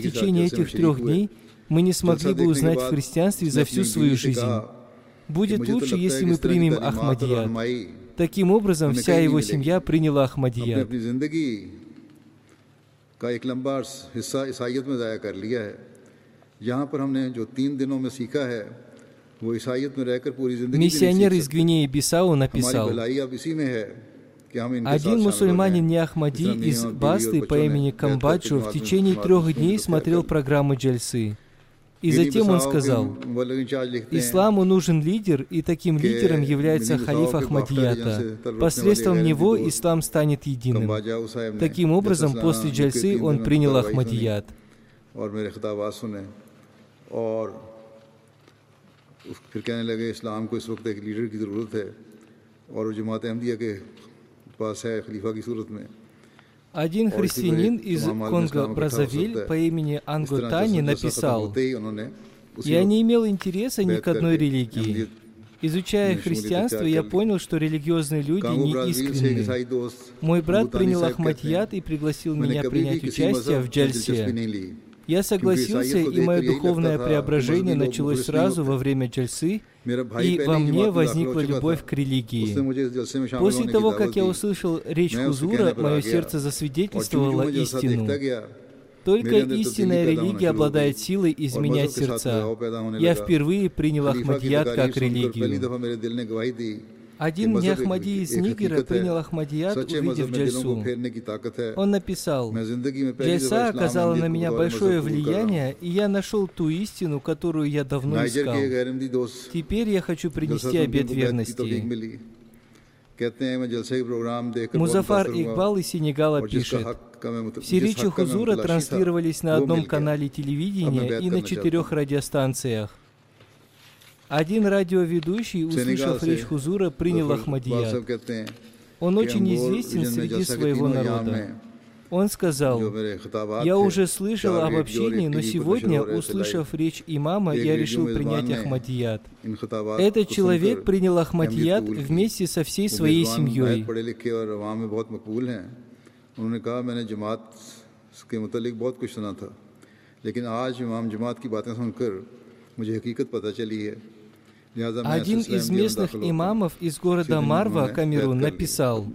साथ
течение
जलसे में
этих трех
शरीक हुए।
дней, мы не смогли
जलसा
бы
देखने के
узнать в
बाद
христианстве
उसने
за
अपनी
всю
बीवी
свою
से
жизнь.
कहा,
Будет
मुझे तो
лучше,
लगता है
если
कि
мы
इस तरह की
примем
तालीमात और
Ахмадият.
रहनुमाई
Таким образом,
हमें
вся
कहीं
его
नहीं
семья приняла
अपने
Ахмадият.
अपनी जिंदगी का एक लंबा हिस्सा ईसाइयत में ज़ाया कर लिया है यहाँ पर हमने जो तीन दिनों में सीखा है
Миссионер из Гвинеи Бисау написал, один мусульманин
Неахмади
из Басты по имени Камбаджу в течение трех дней смотрел программу джальсы. И затем он сказал, «Исламу нужен лидер, и таким лидером является халиф Ахмадията. Посредством него ислам станет единым». Таким образом, после джальсы он принял Ахмадият.
फिर कहने लगे इस्लाम को इस वक्त एक लीडर की ज़रूरत है और वो जमात अहमदिया के पास है खलीफा की सूरत में
Один
और इसी
христианин
तरह
из
तमाम आलम
Конго
इस्लाम इकट्ठा हो
Бразавиль
सकता है।
по имени
इस
Анго
तरह
Тани
जलसा खत्म
написал,
होते ही उन्होंने उसी
«Я
वक्त
не имел интереса ни
बैत
к одной
करके
религии.
अहमदियत
Изучая
में शमूलियत
христианство,
इख्तियार
я
कर ली।
понял, что религиозные люди
कांगो
не
ब्राज़ील से एक
искренны.
ईसाई दोस्त
Мой брат
भूटानी
принял
साहब कहते हैं,
Ахмадият и пригласил
मैंने
меня
कभी भी
принять
किसी
участие
मजहब
в
में दिलचस्पी
Джальсе. Я согласился, и мое духовное преображение началось сразу во время джальсы, и во мне возникла любовь к религии. После того, как я услышал речь Хузура, мое сердце засвидетельствовало истину. Только истинная религия обладает силой изменять сердца. Я впервые принял
Ахмадьяд
как религию. Один неахмади из Нигера принял Ахмадият, увидев Джальсу. Он написал, «Джальса оказала на меня большое влияние, и я нашел ту истину, которую я давно искал. Теперь я хочу принести обет верности». Музафар Игбал из Сенегала пишет, «Все Хузура транслировались на одном канале телевидения и на четырех радиостанциях. Один радиоведущий, услышав
से
речь Хузура, принял
जफर इकबाल
Ахмадият.
साहब कहते हैं
Он
कि
очень
अंगोर
известен
रीजन में
среди
जलसा के
своего
तीनों अय्याम
народа.
में
Он
जो
сказал,
मेरे खिताबात
я
थे,
уже слышал
चार
об
रेडियो और
общении,
एक
но
टीवी पर
сегодня,
नशर हो रहे थे
услышав
लाइव।
речь имама,
एक
я
रेडियो
решил
मेजबान
принять
ने
Ахмадият.
इन खिताबात
Этот
को
человек
सुनकर
принял
अहमियत
Ахмадият
कबूल की।
вместе со всей
वो
своей
मेजबान
семьей.
नहायत पढ़े लिखे और अवाम में बहुत मकबूल हैं उन्होंने कहा मैंने जमात के मतलब बहुत कुछ सुना था लेकिन आज इमाम जमात की बातें सुनकर मुझे हकीकत पता चली है लिहाजा मैं
один из местных имамов из города Марва, Камерун, написал,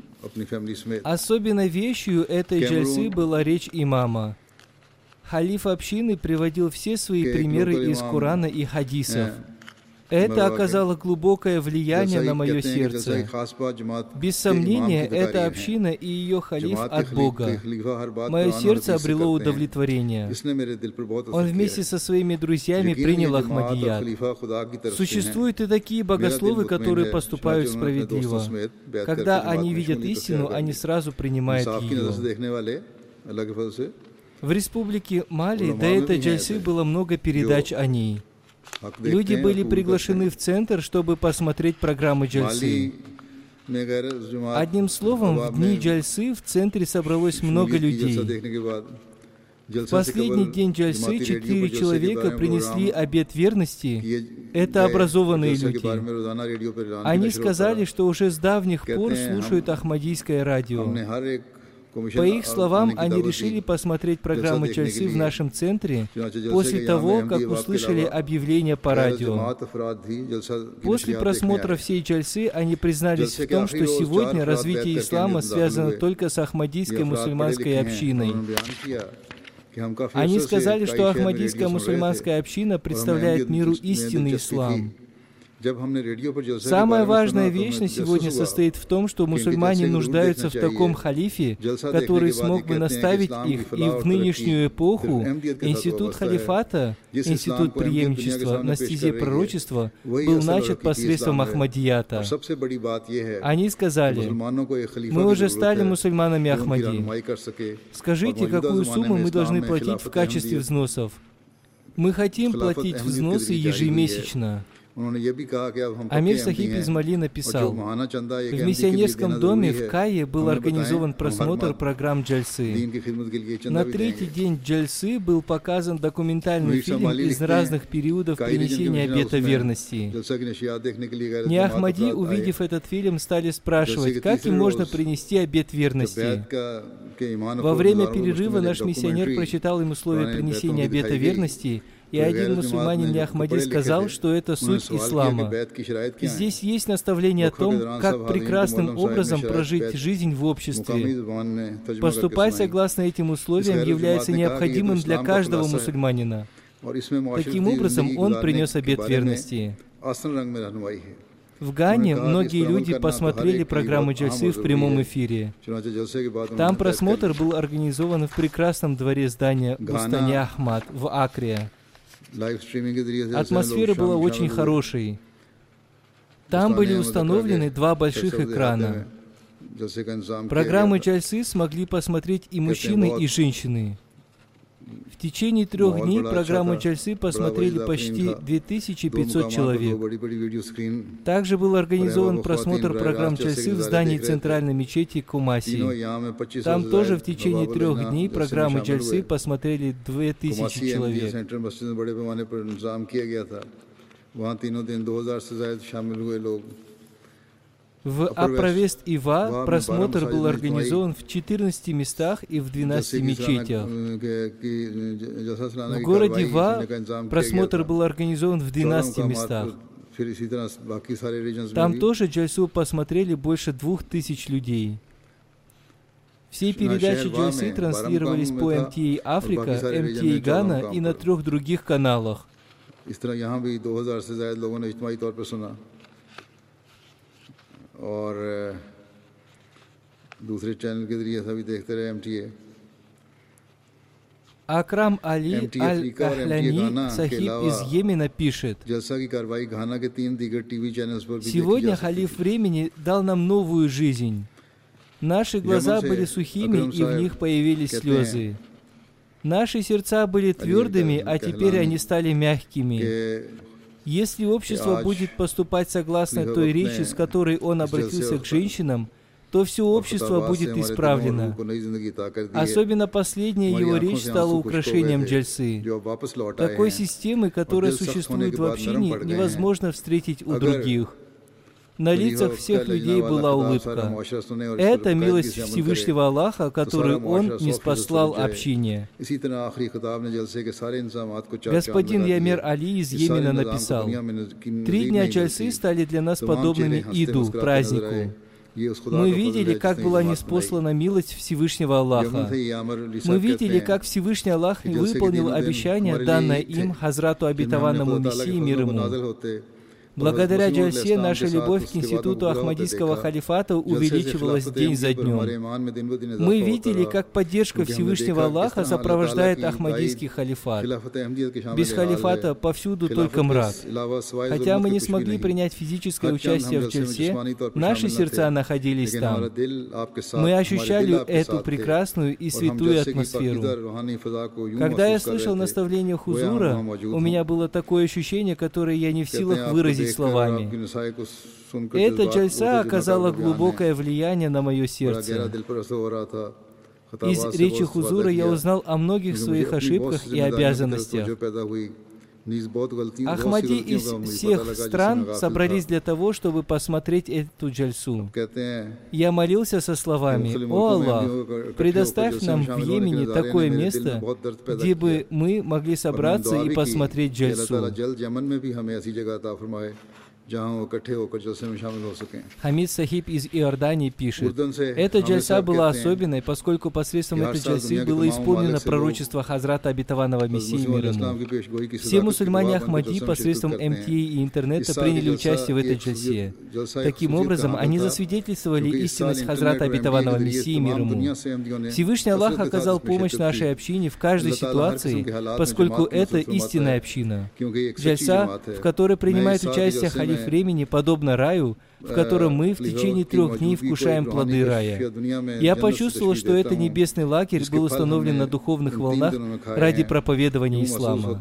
«Особенно вещью этой джальсы была речь имама. Халиф общины приводил все свои примеры из Корана и хадисов. Это оказало глубокое влияние на мое сердце. Без сомнения, эта община и ее халиф от Бога. Мое сердце обрело удовлетворение. Он вместе со своими друзьями принял Ахмадият. Существуют и такие богословы, которые поступают справедливо. Когда они видят истину, они сразу принимают ее. В республике Мали до этой джальсы было много передач о ней. Люди были приглашены в центр, чтобы посмотреть программы джальсы. Одним словом, в дни джальсы в центре собралось много людей. В последний день джальсы четыре человека принесли обет верности. Это образованные люди. Они сказали, что уже с давних пор слушают Ахмадийское радио. По их словам, они решили посмотреть программу Чальси в нашем центре после того, как услышали объявление по радио. После просмотра всей Чальсы они признались в том, что сегодня развитие ислама связано только с ахмадийской мусульманской общиной. Они сказали, что ахмадийская мусульманская община представляет миру истинный ислам. Самая важная вещь на сегодня состоит в том, что мусульмане нуждаются в таком халифе, который смог бы наставить их, и в нынешнюю эпоху институт халифата, институт преемничества на стезе пророчества был начат посредством Ахмадията. Они сказали, мы уже стали мусульманами Ахмади. Скажите, какую сумму мы должны платить в качестве взносов? Мы хотим платить взносы ежемесячно. Амир Сахиб Измали написал, в миссионерском доме в Кае был организован просмотр программ джальсы. На третий день джальсы был показан документальный фильм из разных периодов принесения обета верности. Не Ахмади, увидев этот фильм, стали спрашивать, как им можно принести обет верности. Во время перерыва наш миссионер прочитал им условия принесения обета верности – и один мусульманин
Яхмади
сказал, что это суть ислама. Здесь есть наставление о том, как прекрасным образом прожить жизнь в обществе. Поступать согласно этим условиям является необходимым для каждого мусульманина. Таким образом, он принес обет верности. В Гане многие люди посмотрели программу Джальсы в прямом эфире. Там просмотр был организован в прекрасном дворе здания Бустани Ахмад в Акре. Атмосфера была очень хорошей. Там были установлены два больших экрана. Программы «Часы» смогли посмотреть и мужчины, и женщины. В течение трех дней программу
Чальсы
посмотрели почти 2500 человек. Также был организован просмотр программ Чальсы в здании центральной мечети Кумаси. Там тоже в течение трех дней программы
Чальсы
посмотрели 2000 человек.
वहाँ तीनों दिन 2000 से ज्यादा शामिल हुए लोग
в
Аправест-Ива
просмотр был организован в 14 местах и в 12 мечетях. В городе Ва просмотр был организован в 12 местах. Там тоже Джальсу посмотрели больше двух тысяч людей. Все передачи Джальсы транслировались по МТА Африка, МТА Гана и на трех других каналах.
और दूसरे चैनल के जरिए सभी देखते रहे MTA
Акрам Али Аль-Ахляни, сахиб из Йемена, пишет, «Сегодня халиф времени дал нам новую жизнь. Наши глаза были сухими, и в них появились слезы. Наши сердца были твердыми, а теперь они стали мягкими. Если общество будет поступать согласно той речи, с которой он обратился к женщинам, то все общество будет исправлено. Особенно последняя его речь стала украшением джальсы. Такой системы, которая существует в общине, невозможно встретить у других. На лицах всех людей была улыбка. Это милость Всевышнего Аллаха, которую Он не спаслал общине. Господин Ямер Али из Йемена написал, «Три дня
чальсы
стали для нас подобными Иду, празднику. Мы видели, как была неспослана милость Всевышнего Аллаха. Мы видели, как Всевышний Аллах выполнил обещание, данное им, Хазрату Обетованному Мессии, мир ему. Благодаря
Джосе
наша любовь к институту Ахмадийского халифата увеличивалась день за днем. Мы видели, как поддержка Всевышнего Аллаха сопровождает Ахмадийский халифат. Без халифата повсюду только мрак. Хотя мы не смогли принять физическое участие в
Джосе,
наши сердца находились там. Мы ощущали эту прекрасную и святую атмосферу. Когда я слышал наставление Хузура, у меня было такое ощущение, которое я не в силах выразить
выразить
словами. Эта джальса оказала глубокое влияние на мое сердце. Из речи Хузура я узнал о многих своих ошибках и обязанностях. Ахмади из всех стран собрались для того, чтобы посмотреть эту джальсу. Я молился со словами, «О Аллах, предоставь нам в Йемене такое место, где бы мы могли собраться и посмотреть джальсу». Хамид Сахиб из Иордании пишет, «Эта джальса была особенной, поскольку посредством этой джальсы было исполнено пророчество Хазрата Обетованного Мессии мир. Все мусульмане Ахмади посредством МТА и интернета приняли участие в этой джальсе. Таким образом, они засвидетельствовали истинность Хазрата Обетованного Мессии мир ему. Всевышний Аллах оказал помощь нашей общине в каждой ситуации, поскольку это истинная община. Джальса, в которой принимает участие халиф времени подобно раю, в котором мы в течение трех дней вкушаем плоды рая. Я почувствовал, что это небесный лагерь был установлен на духовных волнах
ради проповедования ислама.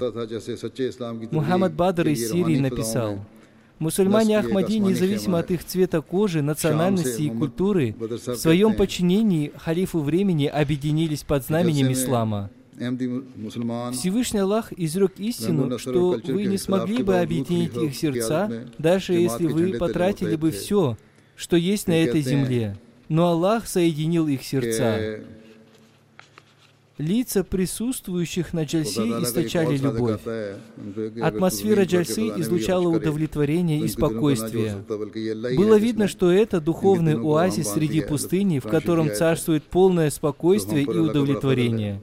Мухаммад Бадр из Сирии написал,
Мусульмане Ахмади, независимо от их цвета кожи, национальности и культуры, в своем подчинении халифу времени объединились под знаменем ислама. Всевышний Аллах изрек истину, что вы не смогли бы объединить их сердца, даже если вы потратили бы все, что есть на этой земле. Но Аллах соединил их сердца. Лица присутствующих на джальсе источали любовь. Атмосфера джальсы излучала удовлетворение и спокойствие. Было видно, что это духовный оазис среди пустыни, в котором царствует полное спокойствие и удовлетворение.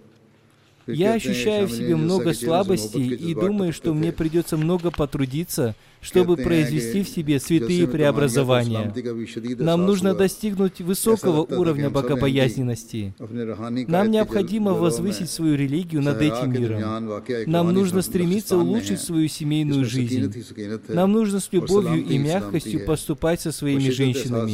Я ощущаю в себе много слабостей и думаю, что мне придется много потрудиться, чтобы произвести в себе святые преобразования. Нам нужно достигнуть высокого уровня богобоязненности. Нам необходимо возвысить свою религию над этим миром. Нам нужно стремиться улучшить свою семейную жизнь. Нам нужно с любовью и мягкостью поступать со своими женщинами.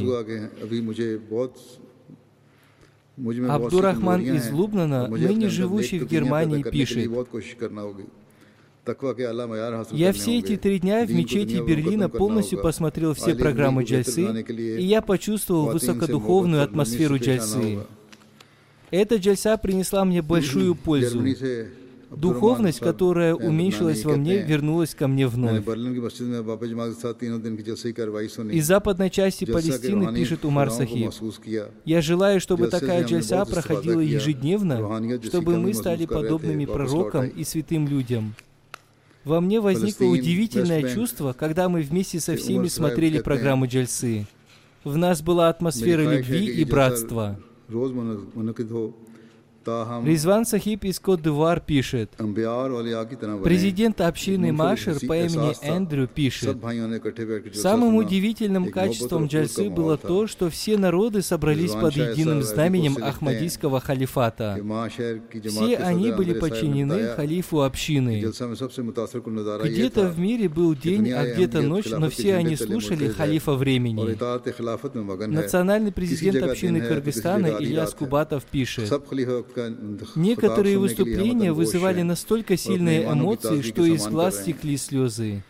Абдурахман из Лубнана, ныне живущий в Германии, пишет, я все эти три дня в мечети Берлина полностью посмотрел все программы джальсы, и я почувствовал высокодуховную атмосферу джальсы. Эта джальса принесла мне большую пользу духовность, которая уменьшилась во мне, вернулась ко мне вновь. Из западной части Палестины пишет Умар Сахиб, «Я желаю, чтобы такая джальса проходила ежедневно, чтобы мы стали подобными пророкам и святым людям». Во мне возникло удивительное чувство, когда мы вместе со всеми смотрели программу джальсы. В нас была атмосфера любви и братства. Резван Сахиб из Кот-Дивуар пишет, президент общины Машер по имени Эндрю пишет, самым удивительным качеством джальсы было то, что все народы собрались под единым знаменем Ахмадийского халифата. Все они были подчинены халифу общины. Где-то в мире был день, а где-то ночь, но все они слушали халифа времени. Национальный президент общины Кыргызстана
Илья
Скубатов пишет, Некоторые выступления вызывали настолько сильные эмоции, что из глаз текли слезы.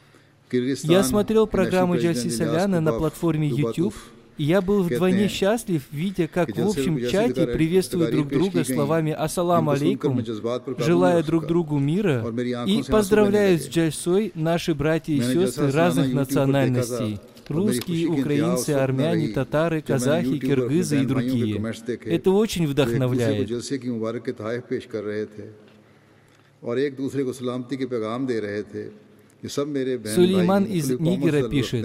Я смотрел программу
Джаси
Соляна на платформе YouTube, и я был вдвойне счастлив, видя, как в общем чате приветствуют друг друга словами «Ассаламу алейкум», желая друг другу мира и
поздравляя
с Джальсой наши братья и сестры разных национальностей русские, украинцы, армяне, татары, казахи, киргизы и другие. Это очень вдохновляет. Сулейман из Нигера пишет,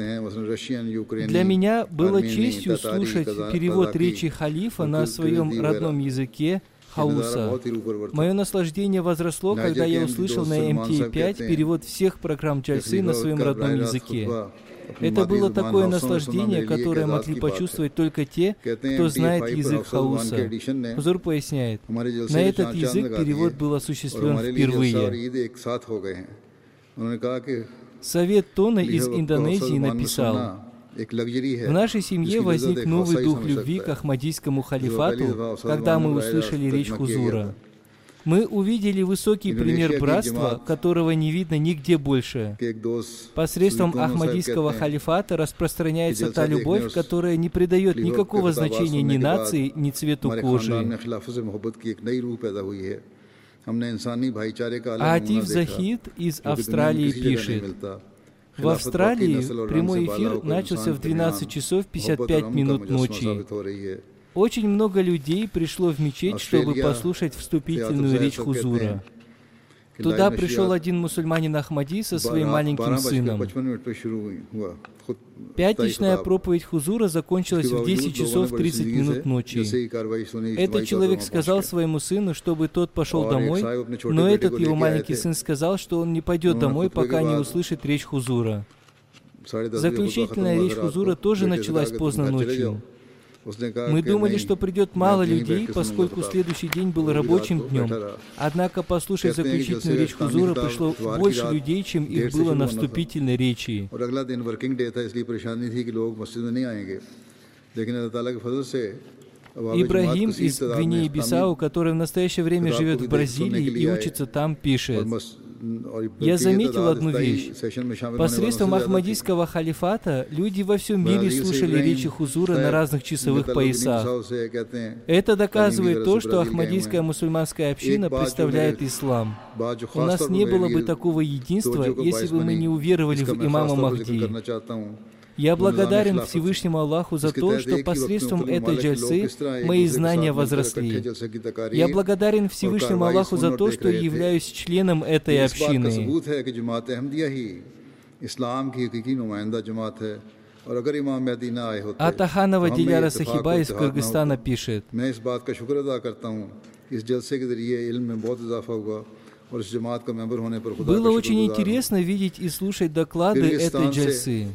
«Для меня было честью слушать перевод речи халифа на своем родном языке Хауса. Мое наслаждение возросло, когда я услышал на
МТ-5
перевод всех программ Джальсы на своем родном языке. Это было такое наслаждение, которое могли почувствовать только те, кто знает язык хауса. Хузур поясняет, на этот язык перевод был осуществлен впервые. Совет Тона из Индонезии написал, в нашей семье возник новый дух любви к ахмадийскому халифату, когда мы услышали речь Хузура. Мы увидели высокий пример братства, которого не видно нигде больше. Посредством Ахмадийского халифата распространяется та любовь, которая не придает никакого значения ни нации, ни цвету кожи. А Атиф Захид из Австралии пишет, в Австралии прямой эфир начался в 12 часов 55 минут ночи. Очень много людей пришло в мечеть, чтобы послушать вступительную речь Хузура. Туда пришел один мусульманин Ахмади со своим маленьким сыном. Пятничная проповедь Хузура закончилась в 10 часов 30 минут ночи. Этот человек сказал своему сыну, чтобы тот пошел домой, но этот его маленький сын сказал, что он не пойдет домой, пока не услышит речь Хузура. Заключительная речь Хузура тоже началась поздно ночью. Мы думали, что придет мало людей, поскольку следующий день был рабочим днем. Однако,
послушав
заключительную речь Хузура, пришло больше людей, чем их было на вступительной речи. Ибрагим из Гвинеи-Бисау, который в настоящее время живет в Бразилии и учится там, пишет. Я заметил одну вещь. Посредством Ахмадийского халифата люди во всем мире слушали речи Хузура на разных часовых поясах. Это доказывает то, что Ахмадийская мусульманская община представляет ислам. У нас не было бы такого единства, если бы мы не уверовали в имама Махди. Я благодарен Всевышнему Аллаху за то, что посредством этой джальсы мои знания возросли. Я благодарен Всевышнему Аллаху за то, что являюсь членом этой общины. Атаханова Диляра Сахиба из Кыргызстана пишет, было очень интересно видеть и слушать доклады этой джальсы.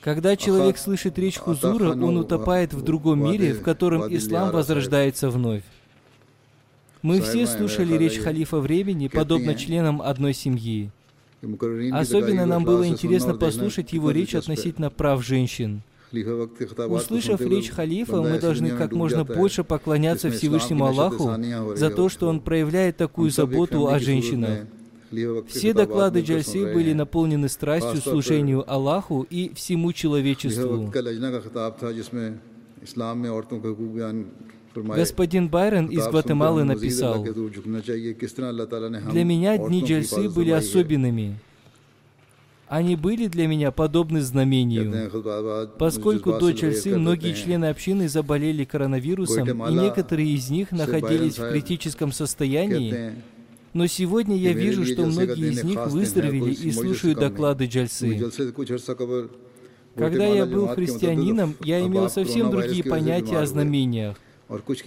Когда человек слышит речь Хузура, он утопает в другом мире, в котором ислам возрождается вновь. Мы все слушали речь халифа времени, подобно членам одной семьи. Особенно нам было интересно послушать его речь относительно прав женщин. Услышав речь халифа, мы должны как можно больше поклоняться Всевышнему Аллаху за то, что он проявляет такую заботу о женщинах. Все доклады Джальси были наполнены страстью служению Аллаху и всему человечеству. Господин Байрон из Гватемалы написал, «Для меня дни Джальсы были особенными. Они были для меня подобны знамению, поскольку до Джальсы многие члены общины заболели коронавирусом, и некоторые из них находились в критическом состоянии, но сегодня я вижу, что многие из них выздоровели и слушают доклады Джальсы. Когда я был христианином, я имел совсем другие понятия о знамениях.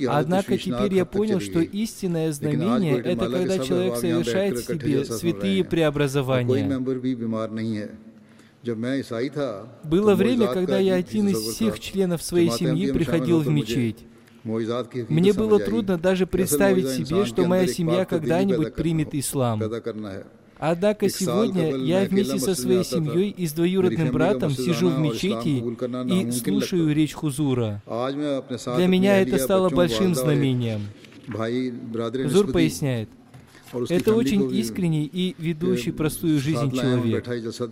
Однако теперь я понял, что истинное знамение — это когда человек совершает в себе святые преобразования. Было время, когда я один из всех членов своей семьи приходил в мечеть. Мне было трудно даже представить себе, что моя семья когда-нибудь примет ислам. Однако сегодня я вместе со своей семьей и с двоюродным братом сижу в мечети и слушаю речь Хузура. Для меня это стало большим знамением. Хузур поясняет, это очень искренний и ведущий простую жизнь человек.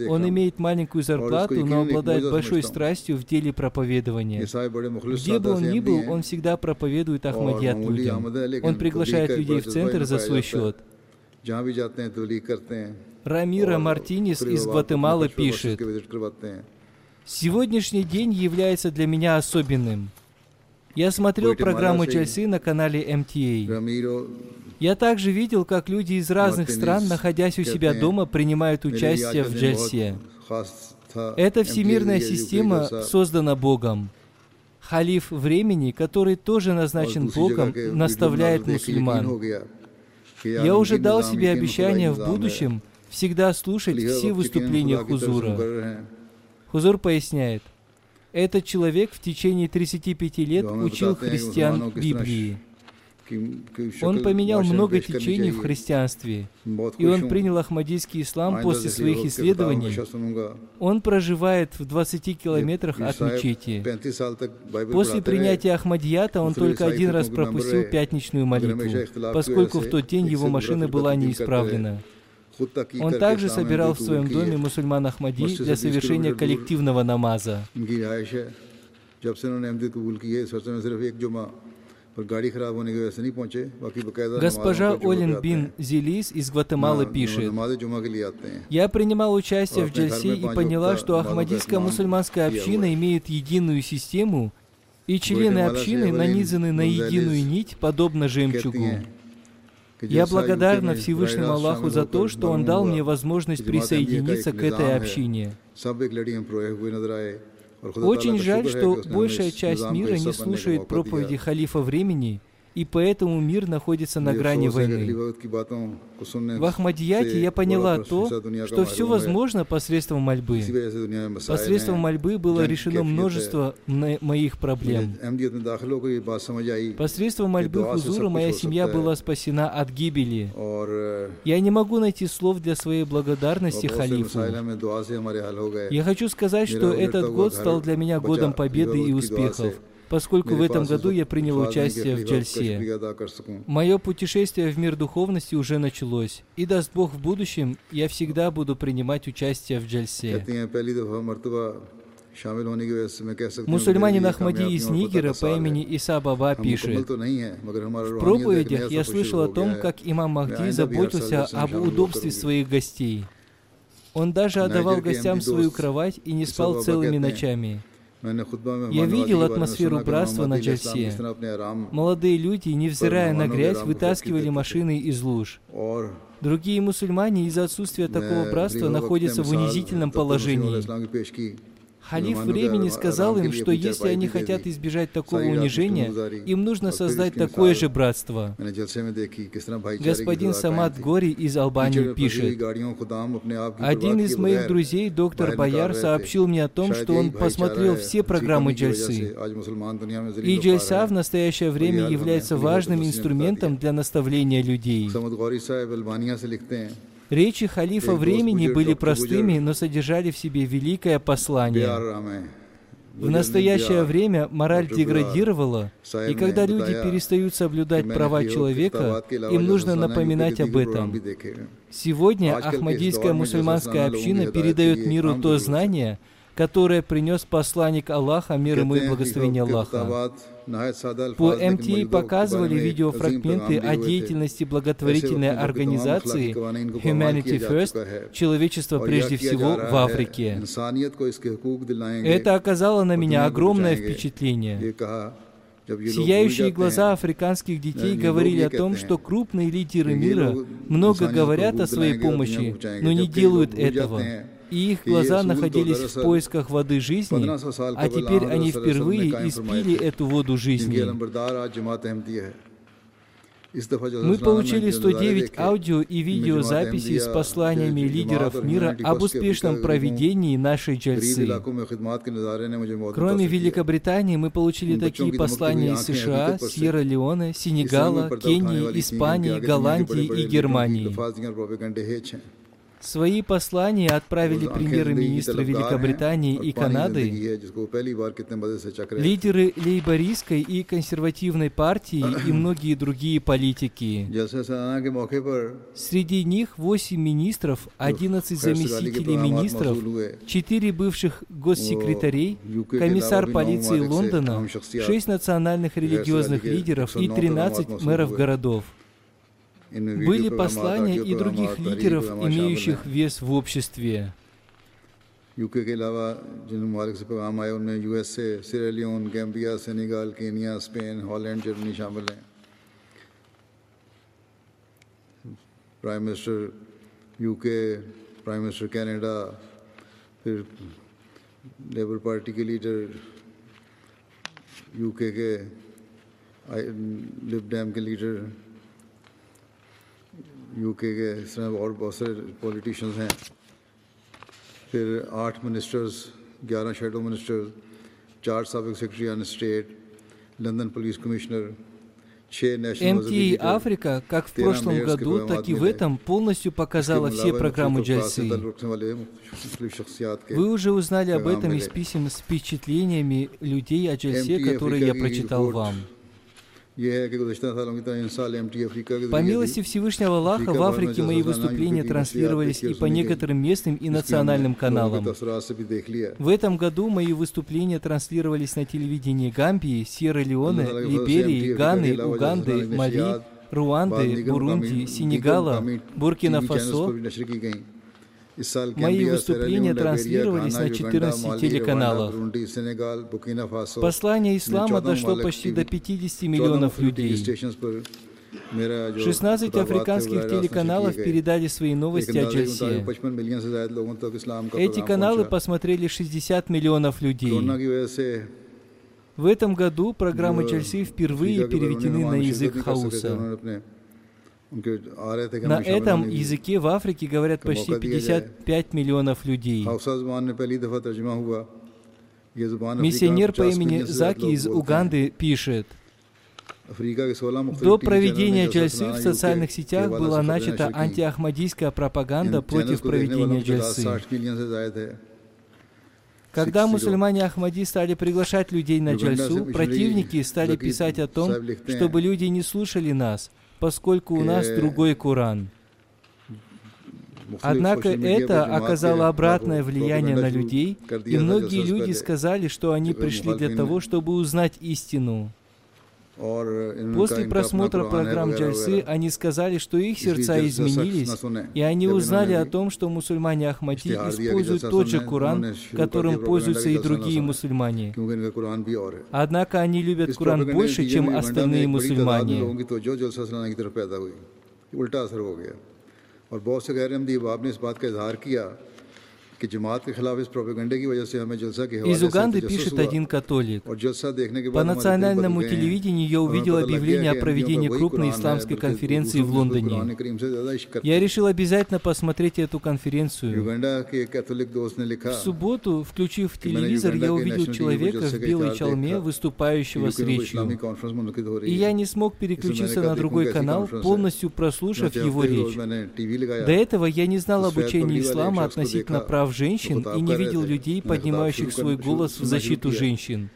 Он имеет маленькую зарплату, но обладает большой страстью в деле проповедования. Где бы он ни был, он всегда проповедует Ахмадият людям. Он приглашает людей в центр за свой счет. Рамира Мартинес из Гватемалы пишет, «Сегодняшний день является для меня особенным. Я смотрел программу Чальсы на канале MTA. Я также видел, как люди из разных стран, находясь у себя дома, принимают участие в джальсе. Эта всемирная система создана Богом. Халиф времени, который тоже назначен Богом, наставляет мусульман. Я уже дал себе обещание в будущем всегда слушать все выступления Хузура. Хузур поясняет, этот человек в течение 35 лет учил христиан Библии. Он поменял много течений в христианстве, и он принял ахмадийский ислам после своих исследований. Он проживает в 20 километрах от мечети. После принятия Ахмадията он только один раз пропустил пятничную молитву, поскольку в тот день его машина была неисправлена. Он также собирал в своем доме мусульман Ахмади для совершения коллективного намаза. Госпожа Олин Бин Зелис из Гватемалы пишет, «Я принимал участие в джальсе и поняла, что Ахмадийская мусульманская община имеет единую систему, и члены общины нанизаны на единую нить, подобно жемчугу. Я благодарна Всевышнему Аллаху за то, что Он дал мне возможность присоединиться к этой общине. Очень жаль, что большая часть мира не слушает проповеди халифа времени, и поэтому мир находится на грани войны. В Ахмадияте я поняла то, что все возможно посредством мольбы. Посредством мольбы было решено множество моих проблем. Посредством мольбы Хузура моя семья была спасена от гибели. Я не могу найти слов для своей благодарности халифу. Я хочу сказать, что этот год стал для меня годом победы и успехов. Поскольку в этом году я принял участие в Джальсе. Мое путешествие в мир духовности уже началось, и даст Бог в будущем, я всегда буду принимать участие в Джальсе. Мусульманин Ахмади из Нигера по имени Иса Баба пишет, «В проповедях я слышал о том, как имам Махди заботился об удобстве своих гостей. Он даже отдавал гостям свою кровать и не спал целыми ночами. Я видел атмосферу братства на Джальсе. Молодые люди, невзирая на грязь, вытаскивали машины из луж. Другие мусульмане из-за отсутствия такого братства находятся в унизительном положении. Халиф времени сказал им, что если они хотят избежать такого унижения, им нужно создать такое же братство. Господин Самат Гори из Албании пишет, «Один из моих друзей, доктор Бояр, сообщил мне о том, что он посмотрел все программы Джальсы. И Джальса в настоящее время является важным инструментом для наставления людей. Речи халифа времени были простыми, но содержали в себе великое послание. В настоящее время мораль деградировала, и когда люди перестают соблюдать права человека, им нужно напоминать об этом. Сегодня Ахмадийская мусульманская община передает миру то знание, которое принес посланник Аллаха, мир ему и благословение Аллаха. По МТА показывали видеофрагменты о деятельности благотворительной организации Humanity First, человечество прежде всего в Африке. Это оказало на меня огромное впечатление. Сияющие глаза африканских детей говорили о том, что крупные лидеры мира много говорят о своей помощи, но не делают этого и их глаза находились в поисках воды жизни, а теперь они впервые испили эту воду жизни. Мы получили 109 аудио и видеозаписей с посланиями лидеров мира об успешном проведении нашей джальсы. Кроме Великобритании, мы получили такие послания из США, Сьерра-Леоне, Сенегала, Кении, Испании, Голландии и Германии. Свои послания отправили премьер-министры Великобритании и Канады, лидеры лейбористской и консервативной партии и многие другие политики. Среди них 8 министров, 11 заместителей министров, 4 бывших госсекретарей, комиссар полиции Лондона, 6 национальных религиозных лидеров и 13 мэров городов были послания и других лидеров, имеющих вес в обществе. यूके के अलावा जिन ममालिक से पैगाम आए उनमें यूएसए सिरेलियन Gambia Senegal Kenya Spain Holland Germany शामिल हैं prime minister UK prime minister Canada फिर लेबर पार्टी के लीडर यूके के लिब डैम के लीडर यूके के इस तरह और बहुत सारे पॉलिटिशियंस हैं फिर आठ मिनिस्टर्स ग्यारह शेडो मिनिस्टर्स चार सबक secretary on state London police commissioner МТИ Африка, как в прошлом году, так и в этом, полностью показала все программы Джальсы. Вы уже узнали об этом из писем с впечатлениями людей о Джальсе, которые я прочитал вам. По милости Всевышнего Аллаха, в Африке мои выступления транслировались и по некоторым местным и национальным каналам. В этом году мои выступления транслировались на телевидении Гамбии, Сьерра-Леоне, Либерии, Ганы, Уганды, Мали, Руанды, Бурунди, Сенегала, Буркина-Фасо, Мои выступления транслировались на 14 телеканалах. Послание ислама дошло почти до 50 миллионов людей. 16 африканских телеканалов передали свои новости о Джальсе. Эти каналы посмотрели 60 миллионов людей. В этом году программы Джальсы впервые переведены на язык хауса. На этом языке в Африке говорят почти 55 миллионов людей. Миссионер по имени Заки из Уганды пишет, до проведения джальсы в социальных сетях была начата антиахмадийская пропаганда против проведения джальсы. Когда мусульмане Ахмади стали приглашать людей на джальсу, противники стали писать о том, чтобы люди не слушали нас – поскольку у нас другой
Куран.
Однако это оказало обратное влияние на людей, и многие люди сказали, что они пришли для того, чтобы узнать истину. После просмотра программ Джальсы они сказали, что их сердца изменились, и они узнали о том, что
мусульмане Ахмати
используют тот же
Куран,
которым пользуются и другие мусульмане. Однако они любят
Куран
больше, чем остальные мусульмане.
और बहुत से गैर अहमदी अहबाब ने इस बात का इजहार किया
из Уганды пишет один католик. По национальному телевидению я увидел объявление о проведении крупной исламской конференции в Лондоне. Я решил обязательно посмотреть эту конференцию. В субботу, включив телевизор, я увидел человека в белой чалме, выступающего с речью. И я не смог переключиться на другой канал, полностью прослушав его речь. До этого я не знал об учении ислама относительно прав женщин и не видел людей, поднимающих свой голос в защиту женщин.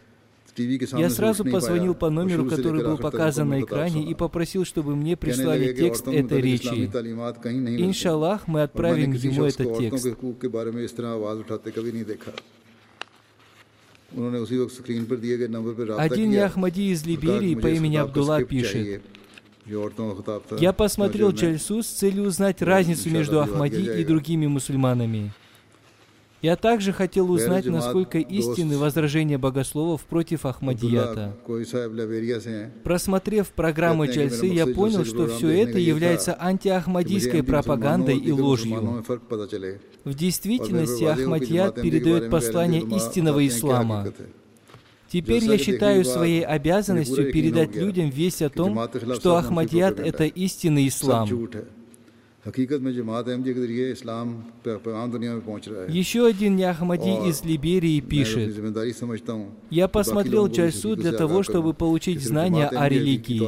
Я сразу позвонил по номеру, который был показан на экране, и попросил, чтобы мне прислали текст этой речи. Иншаллах, мы отправим ему этот текст. Один Яхмади из Либерии по имени Абдулла пишет, я посмотрел Джальсу с целью узнать разницу между Ахмади и другими мусульманами. Я также хотел узнать, насколько истинны возражения богословов против Ахмадията. Просмотрев программу Джальсы, я понял, что все это является антиахмадийской пропагандой и ложью. В действительности Ахмадият передает послание истинного ислама. Теперь я считаю своей обязанностью передать людям весь о том, что Ахмадият — это истинный ислам. Еще один Яхмади из Либерии пишет, «Я посмотрел Джальсу для того, чтобы получить знания о религии.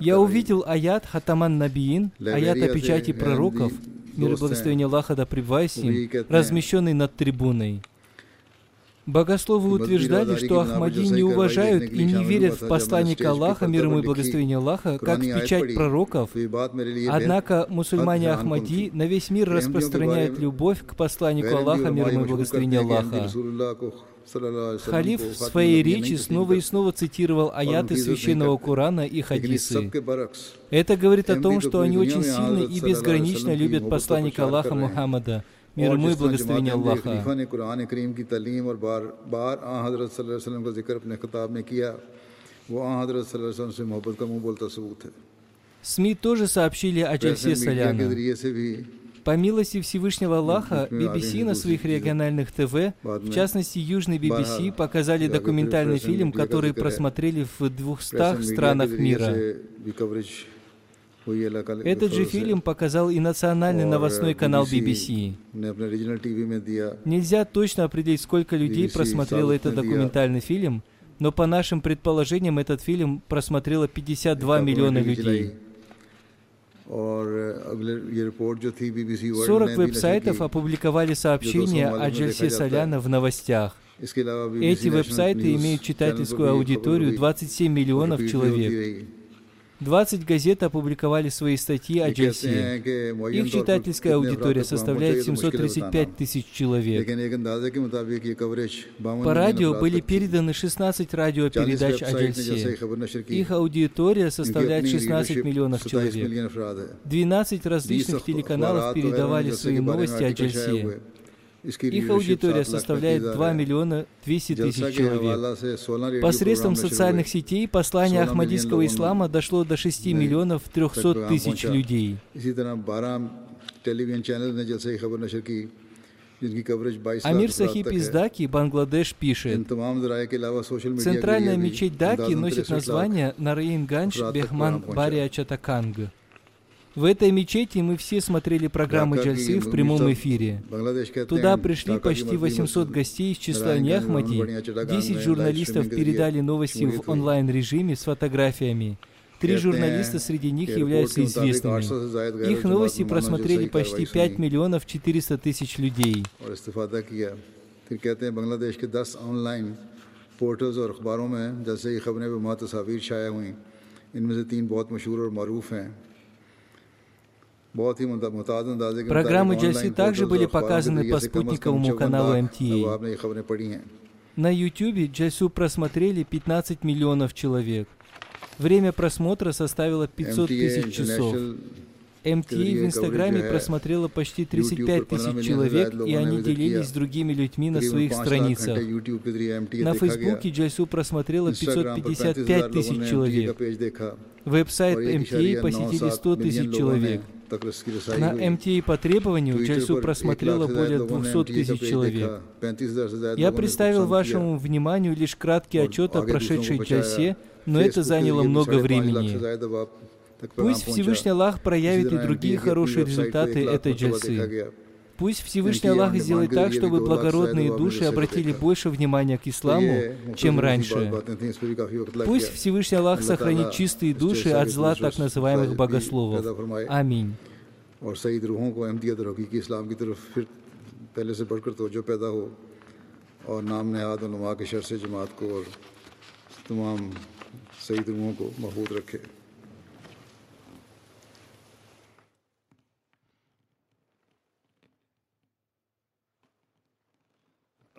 Я увидел аят Хатаман Набиин, аят о печати пророков, мир и благословение Аллаха да пребывай с ним, размещенный над трибуной. Богословы утверждали, что Ахмади не уважают и не верят в посланника Аллаха, мир ему и благословение Аллаха, как в печать пророков. Однако мусульмане Ахмади на весь мир распространяют любовь к посланнику Аллаха, мир ему и благословение Аллаха. Халиф в своей речи снова и снова цитировал аяты священного Корана и хадисы. Это говорит о том, что они очень сильно и безгранично любят посланника Аллаха Мухаммада –
میر مے
благословение Аллаха СМИ тоже сообщили о
جلسе
Соляна. По милости Всевышнего Аллаха, BBC на своих региональных ТВ, в частности Южный BBC, показали документальный фильм, который просмотрели в 200 странах мира. Этот же фильм показал и национальный новостной канал
BBC.
Нельзя точно определить, сколько людей просмотрело этот документальный фильм, но по нашим предположениям этот фильм просмотрело 52 миллиона людей. 40 веб-сайтов опубликовали сообщения о
Джельсе
Соляна в новостях. Эти веб-сайты имеют читательскую аудиторию 27 миллионов человек. 20 газет опубликовали свои статьи о
Джельси.
Их читательская аудитория составляет 735 тысяч человек. По радио были переданы 16 радиопередач о
Джельси.
Их аудитория составляет 16 миллионов человек. 12 различных телеканалов передавали свои новости о
Джельси.
Их аудитория составляет 2 миллиона 200 тысяч человек. Посредством социальных сетей послание Ахмадийского ислама дошло до 6 миллионов 300 тысяч людей. Амир Сахиб из Даки, Бангладеш, пишет, «Центральная мечеть Даки носит название Нараин
Ганш
Бехман Бария Чатаканг». В этой мечети мы все смотрели программы Джальсы в прямом эфире. Туда пришли почти 800 гостей из числа
Ньяхмати.
10 журналистов передали новости в онлайн-режиме с фотографиями. Три журналиста среди них являются известными. Их новости просмотрели почти 5 миллионов 400 тысяч людей.
फिर कहते हैं बांग्लादेश के 10 ऑनलाइन पोर्टल्स और अखबारों में जैसे ही खबरें बेमा तस्वीर शाया हुई इनमें से तीन
Программы
GLC
также были показаны по спутниковому каналу MTA. На YouTube Джасю просмотрели 15 миллионов человек. Время просмотра составило 500 тысяч часов. MTA в Инстаграме просмотрело почти 35 тысяч человек, и они делились с другими людьми на своих страницах. На Фейсбуке Джалсу просмотрело 555 тысяч человек. Веб-сайт MTA посетили 100 тысяч человек. На МТА по требованию Джальсу просмотрело более 200 тысяч человек. Я представил вашему вниманию лишь краткий отчет о прошедшей
Джалсе,
но это заняло много времени. Пусть Всевышний Аллах проявит и другие хорошие результаты этой Джальсы. Пусть Всевышний Аллах сделает так, чтобы благородные души обратили больше внимания к исламу, чем раньше. Пусть Всевышний Аллах сохранит чистые души от зла так называемых богословов. Аминь.
سعید روحوں کو محفوظ رکھے